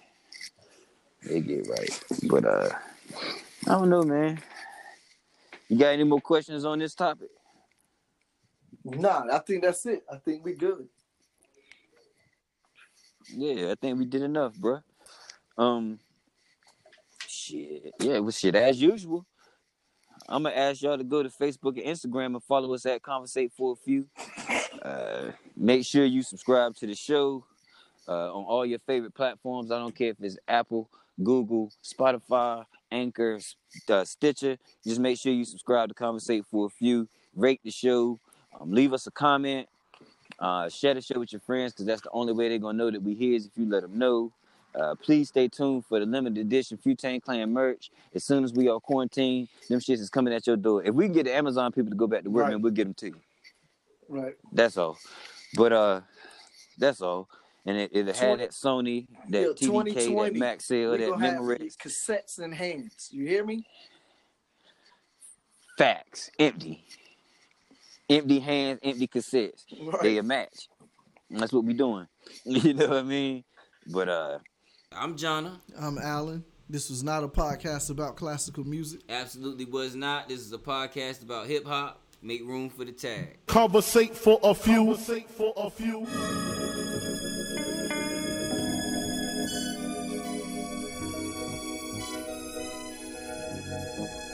they get right. But uh, I don't know, man. You got any more questions on this topic? Nah, I think that's it. I think we good. Yeah, I think we did enough, bruh. Um, shit. Yeah, well, shit as usual. I'm gonna ask y'all to go to Facebook and Instagram and follow us at Conversate for a few. Uh, make sure you subscribe to the show uh, on all your favorite platforms. I don't care if it's Apple, Google, Spotify, Anchor, uh, Stitcher. Just make sure you subscribe to Conversate for a few. Rate the show. Um, leave us a comment. Uh, share the show with your friends because that's the only way they're gonna know that we here is if you let them know. Uh, please stay tuned for the limited edition Futane Clan merch. As soon as we are quarantined, them shits is coming at your door. If we can get the Amazon people to go back to work, Right. man, we'll get them to you. Right. That's all. But uh, that's all. And it, it had Twenty- that Sony, that Yeah, TDK, that Maxell, that gonna Memorex. cassettes in hands. You hear me? Facts. Empty. Empty hands, empty cassettes. Right. They a match. That's what we doing. [LAUGHS] You know what I mean? But uh I'm Jonna. I'm Alan. This was not a podcast about classical music. Absolutely was not. This is a podcast about hip hop. Make room for the tag. Conversate for a few. Conversate for a few.